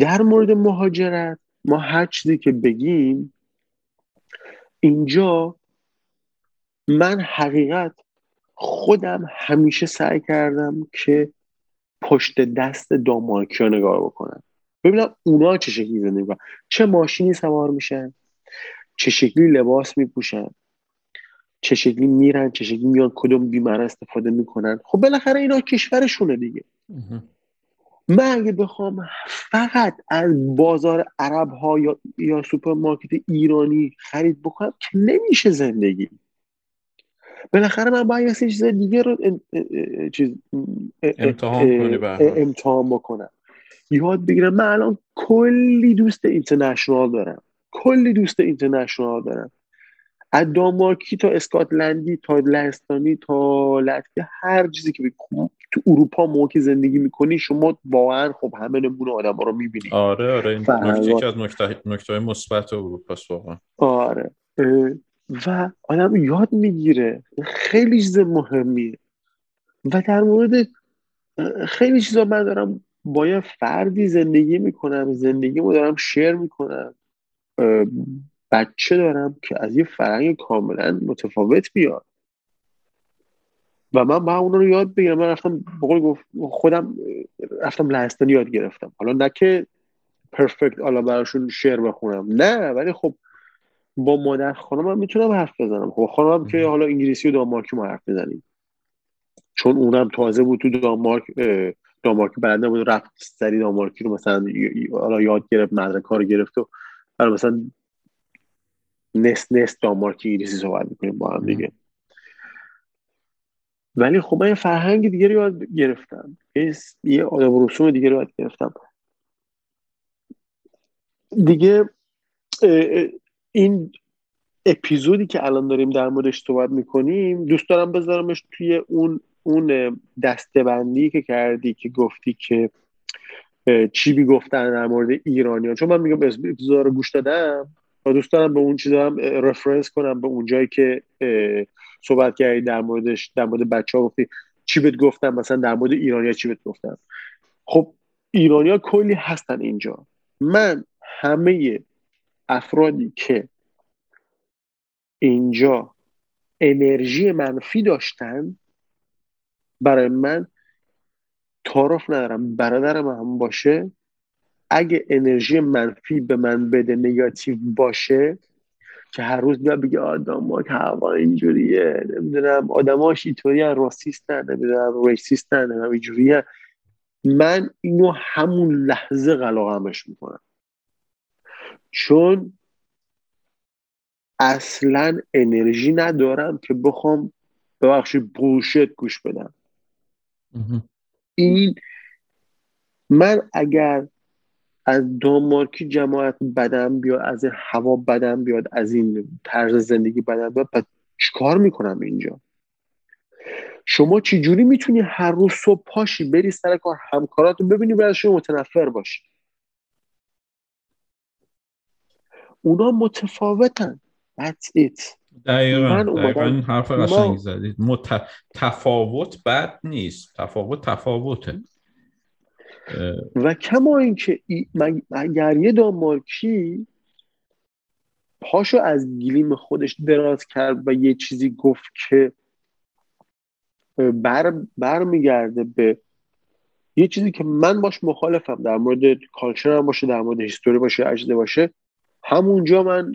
D: در مورد مهاجرت ما هر چیزی که بگیم اینجا من حقیقت خودم همیشه سعی کردم که پشت دست دانمارکی ها نگاه بکنم. ببینم اونا چه شکلی زندگی چه ماشینی سوار میشن. چه شکلی لباس میپوشن؟ چه شکلی میرن؟ چه شکلی میان؟ کدوم بیمار استفاده می‌کنن؟ خب بالاخره اینا کشورشونه دیگه. من اگه بخوام فقط از بازار عرب ها یا, یا سوپرمارکت ایرانی خرید بکنم که نمیشه زندگی. بالاخره من باید یه چیز دیگه رو چیز
C: امتحان,
D: امتحان بکنم. یاد بگیرم من الان کلی دوست اینترنشنال دارم. کلی دوست اینترنشنال دارم. از دانمارکی تا اسکاتلندی تا لهستانی تا لطفی هر چیزی که تو اروپا موقع زندگی می‌کنی شما واقعا خب همه نمونه آدم ها رو می‌بینی.
C: آره آره این یکی از نکته مثبت اروپا واقعا.
D: آره. و آدم یاد می‌گیره. خیلی چیز مهمیه. و در مورد خیلی چیزا من دارم با یه فردی زندگی می‌کنم زندگی رو دارم شیر می‌کنم. بچه دارم که از یه فرنگ کاملا متفاوت بیاد. و من با اونا رو یاد بگیرم. من رفتم بقول خودم رفتم لهستانی یاد گرفتم. حالا نه که پرفکت حالا براشون شعر بخونم. نه ولی خب با مادر خانم می‌تونم حرف بزنم. خب خانم که حالا انگلیسی و دانمارکی ما حرف بزنیم چون اونم تازه بود تو دانمارک دانمارکی بلد نبود رفت سری دانمارکی رو مثلا حالا یاد گرفت مدرک رو گرفت و مثلا نست نست دانمارکی انگلیسی صحبت می‌کنیم با هم دیگه. ولی خب من یه فرهنگ دیگه رو یاد گرفتم. یه آدم رسوم دیگه رو یاد گرفتم. دیگه این اپیزودی که الان داریم در موردش صحبت می‌کنیم دوست دارم بذارمش توی اون اون دستبندی که کردی که گفتی که چی بی گفتن در مورد ایرانی ها. چون من میگم اپیزود رو گوش دادم و دوست دارم به اون چیزا هم رفرنس کنم به اون جایی که صحبت کردی در موردش در مورد بچه ها گفتی چی بهت گفتم مثلا در مورد ایرانیا چی بهت گفتم خب ایرانیا کلی هستن اینجا من همه افرادی که اینجا انرژی منفی داشتن برای من تعارف ندارم برادرم هم باشه. اگه انرژی منفی به من بده نگاتیو باشه که هر روز بیاد بگه آدم که هوا اینجوریه نمی‌دونم آدماش اینطوری راسیستن نمی‌دونم ریسیستن نمی‌دونم اینجوریه. من اینو همون لحظه قلاقمش می‌کنم. چون اصلا انرژی ندارم که بخوام ببخشید بوشت گوش بدم. این من اگر از دانمارکی جماعت بدم بیاد از این هوا بدم بیاد از این طرز زندگی بدم بیاد پس چیکار می‌کنم اینجا؟ شما چی جوری می‌تونی هر روز صبح پاشی بری سر کار همکاراتو ببینی و ازشون متنفر باشی؟ اونا متفاوتن. That's it.
C: دقیقا, دقیقا حرف قشنگ زدید. مت... تفاوت بد نیست. تفاوت تفاوته.
D: و کما اینکه اگر یه دانمارکی پاشو از گلیم خودش دراز کرد و یه چیزی گفت که بر برمیگرده به یه چیزی که من باش مخالفم در مورد کالچر هم باشه در مورد هیستوری باشه اجده باشه همونجا من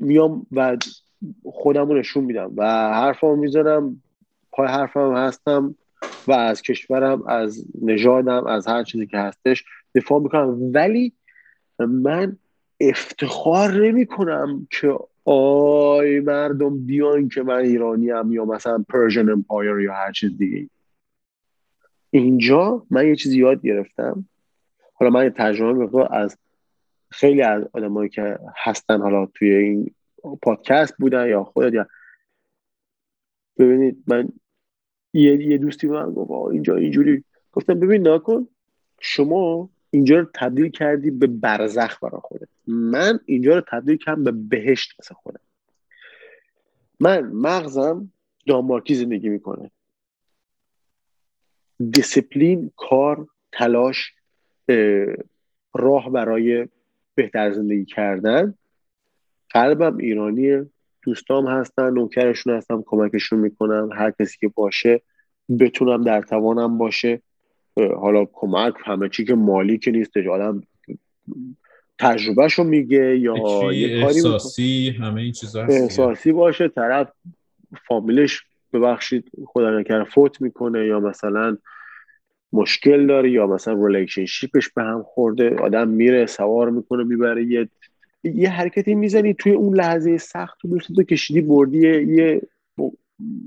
D: میام و خودم رو نشون میدم و حرفم می‌زنم پای حرفم هستم و از کشورم از نژادم از هر چیزی که هستش دفاع می‌کنم. ولی من افتخار نمی کنم که آی مردم بیان که من ایرانی‌ام یا مثلا Persian Empire یا هر چیز دیگه اینجا من یه چیزی یاد گرفتم. حالا من یه تجربه از خیلی از آدمایی که هستن حالا توی این پادکست بودن یا خودت یا ببینید من یه, یه دوستی من گفت اینجا اینجوری گفتم ببین نکن شما اینجا رو تبدیل کردی به برزخ برای خودت. من اینجا رو تبدیل کردم به بهشت مثل خودم. من مغزم دانمارکی زندگی می‌کنه. دیسپلین کار تلاش راه برای بهتر زندگی کردن. قلبم ایرانیه دوستام هستن نوکرشون هستم کمکشون می‌کنم. هر کسی که باشه بتونم در توانم باشه. حالا کمک همه چی که مالی که نیست آدم تجربهشو میگه یا
C: یه کاری احساسی همه این چیزا هست
D: احساسی باشه طرف فامیلش ببخشید خدا نکره فوت می‌کنه یا مثلا مشکل داره یا مثلا ریلیشنشیپش به هم خورده آدم میره سوار می‌کنه می‌بره یه یه حرکتی می‌زنی توی اون لحظه سخت تو کشیدی بردی یه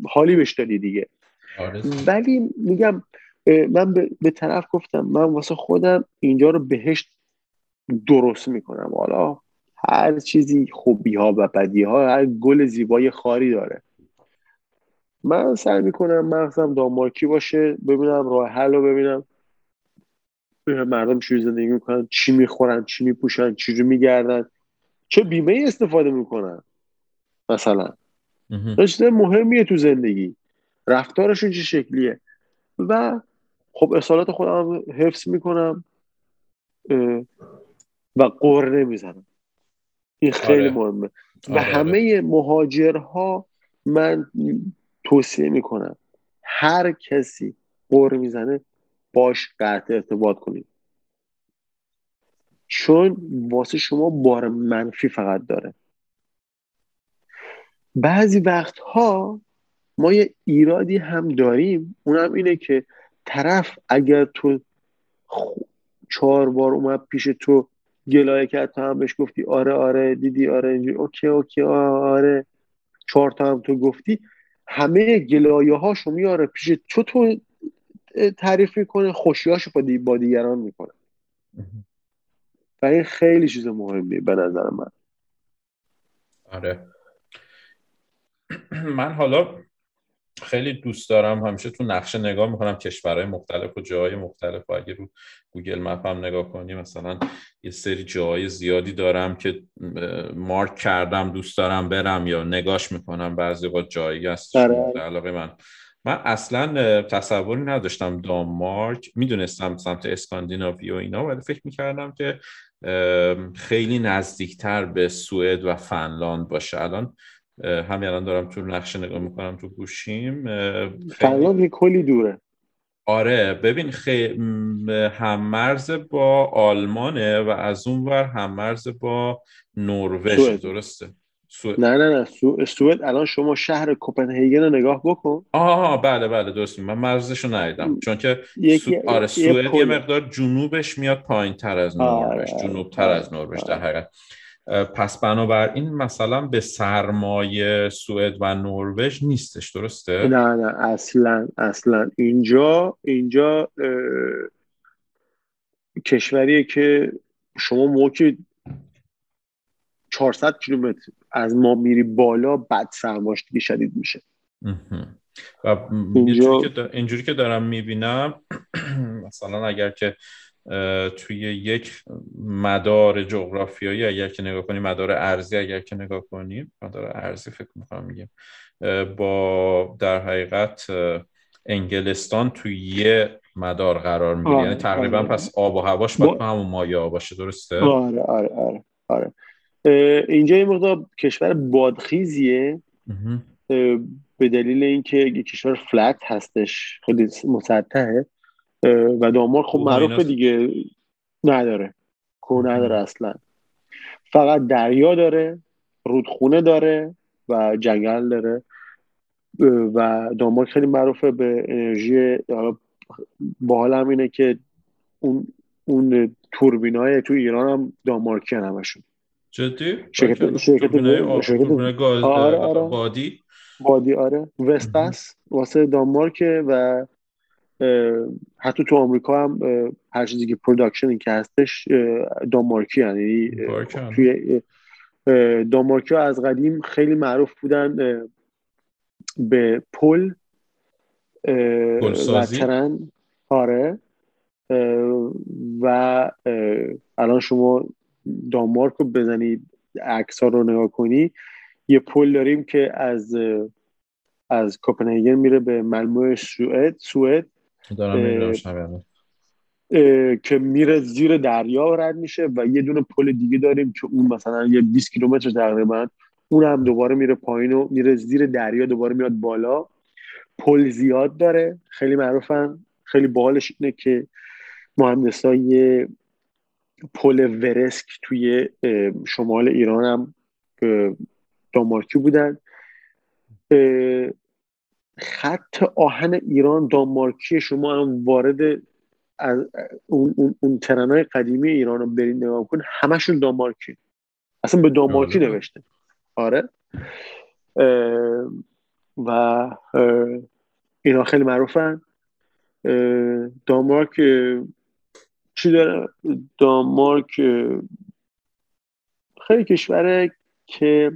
D: حالی بهش دادی دیگه. آره. ولی میگم من به طرف گفتم من واسه خودم اینجا رو بهشت درست می‌کنم. حالا هر چیزی خوبی ها و بدی ها هر گل زیبای خاری داره. من سعی می‌کنم مغزم دامارکی باشه ببینم راه حل رو ببینم. مردم چی زندگی می‌کنن چی می‌خورن چی میپوشن چی رو میگردن. چه بیمه ای استفاده می‌کنن مثلا. چیز مهمیه تو زندگی. رفتارشون چه شکلیه؟ و خب اصالات خودم حفظ می‌کنم و قر نمی‌زنم این خیلی آره. مهمه. و آره، آره. همه مهاجرها من توصیه می‌کنم. هر کسی قر می‌زنه باش قطع ارتباط کنید. چون واسه شما بار منفی فقط داره. بعضی وقتها ما یه ایرادی هم داریم. اونم اینه که طرف اگر تو چهار بار اومد پیش تو گلایه کرد تا هم بهش گفتی آره آره دیدی آره اینجوری okay okay آره. چهار تا هم تو گفتی. همه گلایه هاشو میاره پیش تو تعریف می‌کنه خوشیاشو با دیگران می‌کنه. و این خیلی چیز مهمیه به نظر من.
C: آره. من حالا خیلی دوست دارم. همیشه تو نقشه نگاه می‌کنم کشورهای مختلف و جاهای مختلف. و اگه رو گوگل مپ هم نگاه کنی مثلا یه سری جاهای زیادی دارم که مارک کردم دوست دارم برم یا نگاش می‌کنم. بعضی وقت جایی هست آره. علاقه من. من اصلا تصوری نداشتم. دانمارک می‌دونستم سمت اسکاندیناوی و اینا ولی فکر می‌کردم که خیلی نزدیکتر به سوئد و فنلاند باشه. الان همین الان دارم تو نقشه نگاه می‌کنم تو گوشیم
D: فنلاند کلی دوره.
C: آره ببین خی... هم مرز با آلمانه و از اون ور هم مرز با نروژ درسته؟
D: نه نه نه سو... سوئد. الان شما شهر کوپنهاگن رو نگاه بکن.
C: آها بله بله درست من مرزش رو ندیدم. چون که سو... آره سوئد یه مقدار جنوبش میاد پایین تر از آره، نروژ آره. جنوب تر از نروژ در حقیقت پس بنابراین مثلا به سرمایه سوئد و نروژ نیستش درسته؟
D: نه نه اصلا اصلا. اینجا اینجا کشوریه که شما موقع 400 کیلومتر از ما میری بالا بعد سرماشتی شدید میشه.
C: و اینجا... اینجوری که دارم می‌بینم *clears throat* مثلا اگر که توی یک مدار جغرافیایی اگر که نگاه کنیم مدار ارزی اگر که نگاه کنیم مدار ارزی فکر می‌کنم میگیم با در حقیقت انگلستان توی یه مدار قرار می‌گیره. یعنی تقریبا آره. پس آب و هواش باید همون مایه باشه درسته؟
D: آره آره آره, آره. اینجا یه مقدار کشور بادخیزیه. به دلیل اینکه یه کشور فلت هستش خیلی مسطحه و دانمارک خب معروفه دیگه. نداره. کو نداره اصلا. فقط دریا داره رودخونه داره و جنگل داره. و دانمارک خیلی معروفه به انرژی باحال هم اینه که اون اون توربین های تو ایران هم دانمارکی همشون.
C: جدی؟
D: شرکت شرکت
C: آره آره. بادی.
D: بادی آره. Vestas واسه دانمارک و حتی تو آمریکا هم هر چیزی که production که هستش دانمارکی یعنی توی دانمارکی از قدیم خیلی معروف بودن به پل و ترن. آره. و الان شما دانمارک رو بزنید عکس ها رو نگاه کنی یه پل داریم که از از کوپنهاگن میره به ملمو سوئد سوئد. که میره زیر دریا رد میشه و یه دونه پل دیگه داریم که اون مثلا یه 20 کیلومتر تقریبا اون هم دوباره میره پایین و میره زیر دریا دوباره میاد بالا. پل زیاد داره خیلی معروفن. خیلی باحالش اینه که مهندسای پل ورسک توی شمال ایران هم دانمارکی بودن. خط آهن ایران دانمارکی شما هم وارد از اون, اون, اون ترنای قدیمی ایران رو برین نگاه کن همشون دانمارکی. اصلا به دانمارکی آره. نوشته. آره. و اینا خیلی معروفن. دانمارک چی داره؟ دانمارک خیلی کشوره که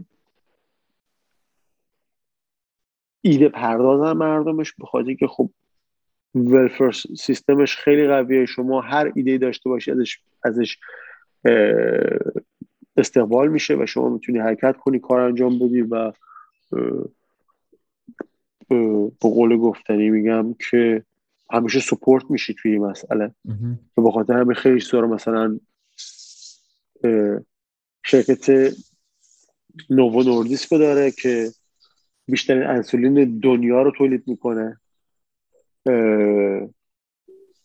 D: ایده پردازن مردمش بخاطر که خب ولفر سیستمش خیلی قویه. شما هر ایده داشته باشی ازش ازش استقبال میشه و شما می‌تونی حرکت کنی کار انجام بدی و به قول گفتنی میگم که همیشه support میشی توی این مسئله. و به خاطر همه خیلی سوار مثلا شرکت Novo Nordisk داره که بیشترین انسولین دنیا رو تولید می‌کنه.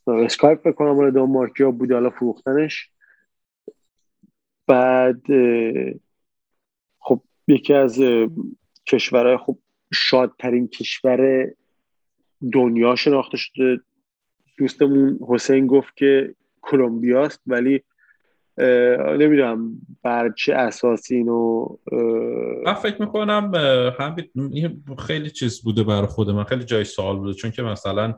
D: اسکایپ بکنم مال دانمارکی ها بوده حالا فروختنش. بعد خب یکی از کشورهای خب شادترین کشور دنیا شناخته شده. دوستمون حسین گفت که کلمبیاست ولی نمی‌دونم بر چه اساسی اینو
C: من فکر می‌کنم هم خیلی چیز بوده برای خود من خیلی جای سوال بوده چون که مثلا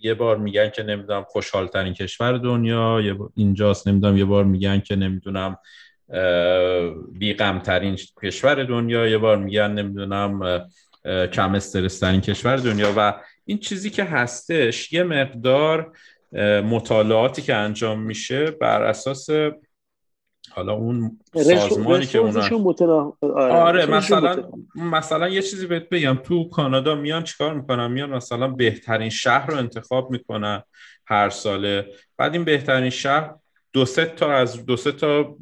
C: یه بار میگن که نمی‌دونم خوشحالترین کشور دنیا یه اینجاست نمی‌دونم یه بار میگن که نمی‌دونم بیغمترین کشور دنیا یه بار میگن نمی‌دونم کم استرسترین کشور دنیا و این چیزی که هستش یه مقدار مطالعاتی که انجام میشه بر اساس حالا اون سازمانی که اونا آره, آره مثلا مثلا یه چیزی بهت بگم. تو کانادا میان چیکار می‌کنن؟ میان مثلا بهترین شهر رو انتخاب می‌کنن هر ساله. بعد این بهترین شهر دو سه تا از دو سه تا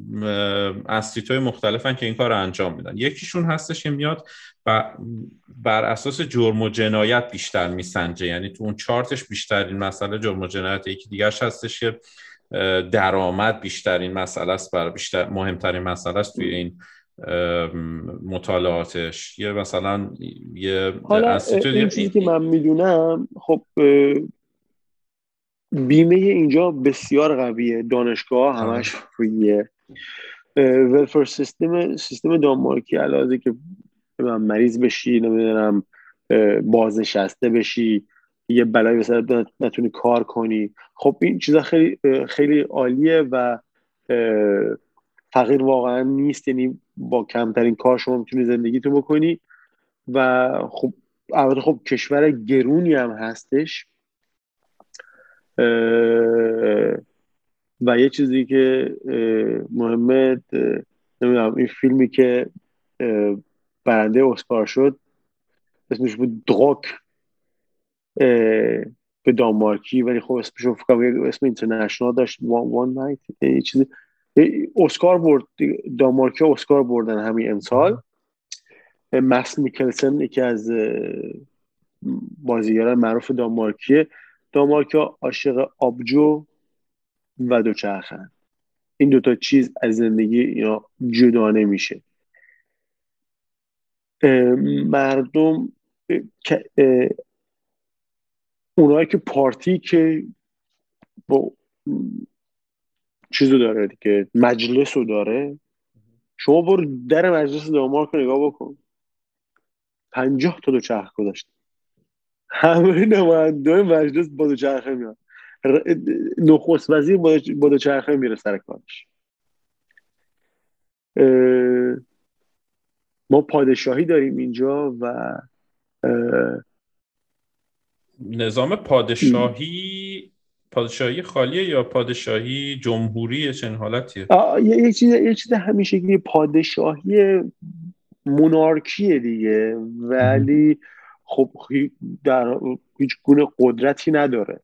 C: استریت های مختلفن که این کار رو انجام میدن. یکیشون هستش که میاد بر اساس جرم و جنایت بیشتر میسنجه. یعنی تو اون چارتش بیشترین مسئله جرم و جنایت یکی دیگرش هستش که درآمد بیشترین مسئله است بر بیشتر مهمترین مسئله است توی این مطالعاتش. یه مثلا یه
D: حالا این چیزی که من می‌دونم خب بیمه اینجا بسیار قویه. دانشگاه همش فریه. ولفر سیستم سیستم دانمارکی علاوه که مریض بشی نمی‌دونم بازنشسته بشی یه بلای مثلا نتونی کار کنی. خب این چیزا خیلی خیلی عالیه و فقیر واقعا نیست. یعنی با کمترین کار شما می‌تونی زندگیتو بکنی و خب البته خب کشور گرونی هم هستش. و یه چیزی که مهمه نمی‌دونم این فیلمی که برنده اسکار شد اسمش بود دروک. به دانمارکی ولی خب اسمش فکر اسم اینترنشنال داشت وان نایت یه چیزی. اسکار برد دانمارکی اسکار بردن همین امسال. مس میکلسن یکی از بازیگران معروف دانمارکیه. دانمارکیا عاشق آبجو و دوچرخن این دوتا چیز از زندگی اینا جدا نمیشه مردم اونایی که پارتی که با چیزو داره که مجلس رو داره. شما برو در مجلس دانمارک رو نگاه بکن. پنجاه تا دوچرخ گذاشته. همه نماینده مجلس با دوچرخه میاد. نخست وزیر با دوچرخه میره سر کارش. ما پادشاهی داریم اینجا و
C: نظام پادشاهی پادشاهی خالیه یا پادشاهی جمهوری چنین حالتیه؟
D: یه چیز یه چیز همیشه پادشاهی مونارکیه دیگه. ولی خب در هیچ گونه قدرتی نداره.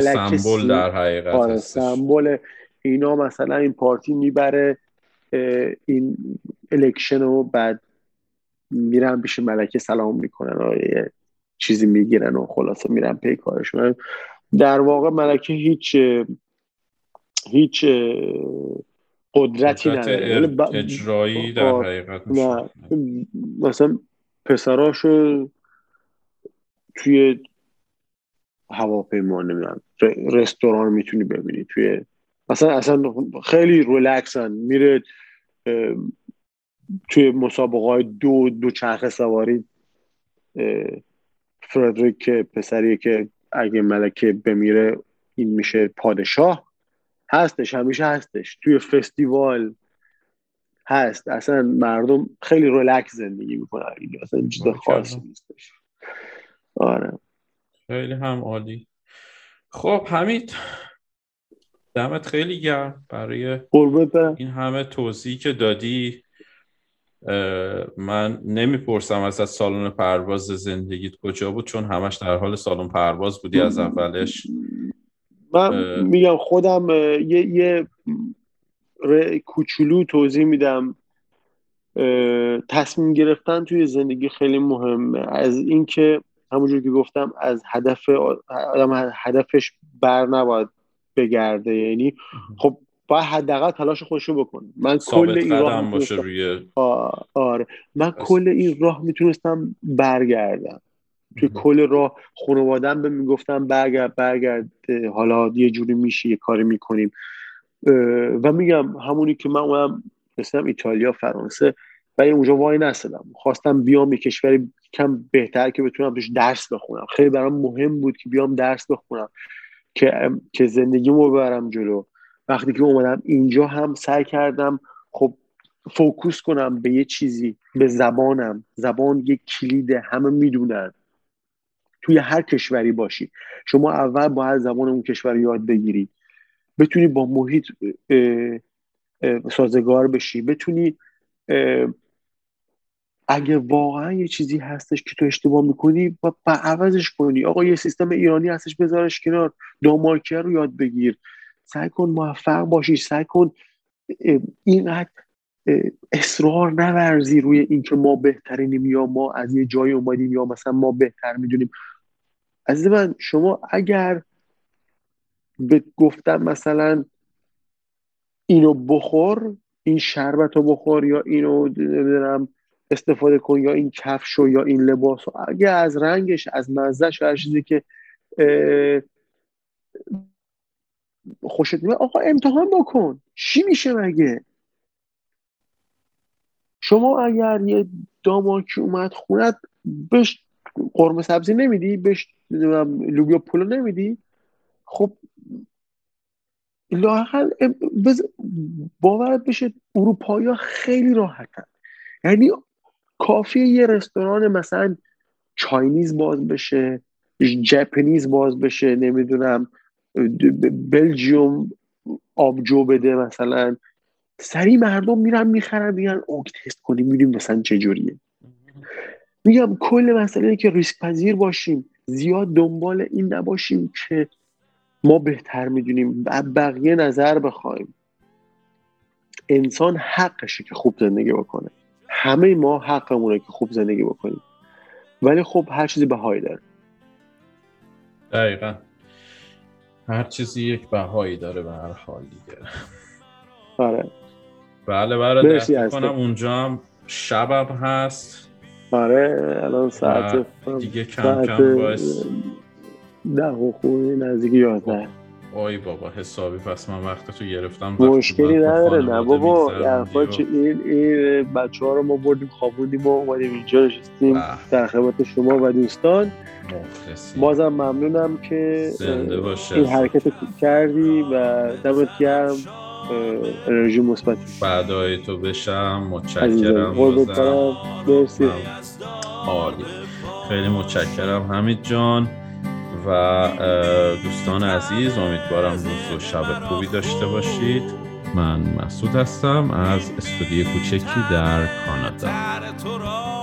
C: سمبل در حقیقت
D: آره سمبل اینا مثلا این پارتی می‌بره این الکشن رو بعد میرن پیش ملکه سلام می‌کنن و یه چیزی می‌گیرن و خلاصه میرن پی کارشون. در واقع ملکه هیچ هیچ قدرتی نداره.
C: ب... اجرایی در حقیقت
D: نه. مثلا پسراشو توی هواپیما نمی‌دونم رستوران می‌تونی ببینی توی مثلا اصلا خیلی ریلکسن میره توی مسابقه های دو دو چرخ سواری فردریک پسریه که اگه ملکه بمیره این میشه پادشاه هستش همیشه هستش توی فستیوال هست. اصلا مردم خیلی ریلکس زندگی می‌کنن اصلا چیز خاصی نیستش. آره.
C: خیلی هم عالی. خب حمید دمت خیلی گرم برای این همه توضیحی که دادی. من نمی‌پرسم از از سالن پرواز زندگیت کجا بود چون همش در حال سالن پرواز بودی از اولش.
D: من میگم خودم یه, یه کوچولو توضیح میدم. تصمیم گرفتن توی زندگی خیلی مهمه. از اینکه همونجور که گفتم از هدف آدم هدفش بر نباید بگرده. یعنی خب باید حداقل تلاش خوشو بکنه من کل این راه
C: باشه روی
D: آره. من کل این راه می‌تونستم برگردم. توی کل راه خانوادم به می‌گفتم برگرد برگرد حالا یه جوری میشه یه کاری می‌کنیم. و میگم همونی که من اونم مثلا ایتالیا فرانسه ولی اونجا وای نستدم خواستم بیام یه کشوری کم بهتر که بتونم توش درس بخونم. خیلی برام مهم بود که بیام درس بخونم که که زندگیمو ببرم جلو. وقتی که اومدم اینجا هم سعی کردم خب فوکوس کنم به یه چیزی به زبانم. زبان یک کلید همه می‌دونن. توی هر کشوری باشی. شما اول باید زبان اون کشور یاد بگیری. بتونی با محیط سازگار بشی. بتونی اگه واقعا یه چیزی هستش که تو اشتباه می‌کنی با عوضش کنی. آقا یه سیستم ایرانی هستش بذارش کنار. دامارکر رو یاد بگیر. سعی کن موفق باشی. سعی کن اینقدر اصرار نورزی روی اینکه ما بهترینیم یا ما از یه جای اومدیم یا مثلا ما بهتر می‌دونیم. از من شما اگر به گفتم مثلا اینو بخور این شربت رو بخور یا اینو نمی‌دونم استفاده کن یا این کفش یا این لباس اگه از رنگش از مزهش هر چیزی که خوشت میاد آقا امتحان بکن. چی میشه مگه؟ شما اگر یه داماکی اومد خونت بهش قرمه سبزی نمیدی بهش لوبیا پلو نمیدی خب لاقل باورت بشه اروپایی خیلی راحتن. یعنی کافی یه رستوران مثلا چاینیز باز بشه جپنیز باز بشه نمی‌دونم بلژیوم آبجو بده مثلا. سری مردم میرن می‌خرن میگن اوک تست کنیم میدیم مثلا چجوریه میگم کل مسئله که ریسک پذیر باشیم زیاد دنبال این نباشیم که ما بهتر می‌دونیم بقیه نظر بخوایم. انسان حقشه که خوب زندگی بکنه. همه ما حقمونه که خوب زندگی بکنیم. ولی خب هر چیزی بهایی داره.
C: دقیقا. هر چیزی یک بهایی داره به هر حال دیگه.
D: آره.
C: بله بله کنم اونجا هم شبم هست.
D: آره الان ساعت
C: دیگه کم کم باعث
D: ده خوبی نزدیک یازده.
C: آی بابا حسابی پس من وقت تو گرفتم
D: مشکلی نداره نه بابا این, این بچه ها رو ما بردیم خوابوندیم و اومدیم اینجا نشستیم در خدمت شما و دوستان. بازم ممنونم که این حرکت کردی و دمت گرم انرژی مثبت
C: بعدای تو بشم متشکرم
D: مرسی.
C: خیلی متشکرم. حمید جان. و دوستان عزیز امیدوارم روز و شب خوبی داشته باشید. من مسعود هستم از استودیو کوچکی در کانادا.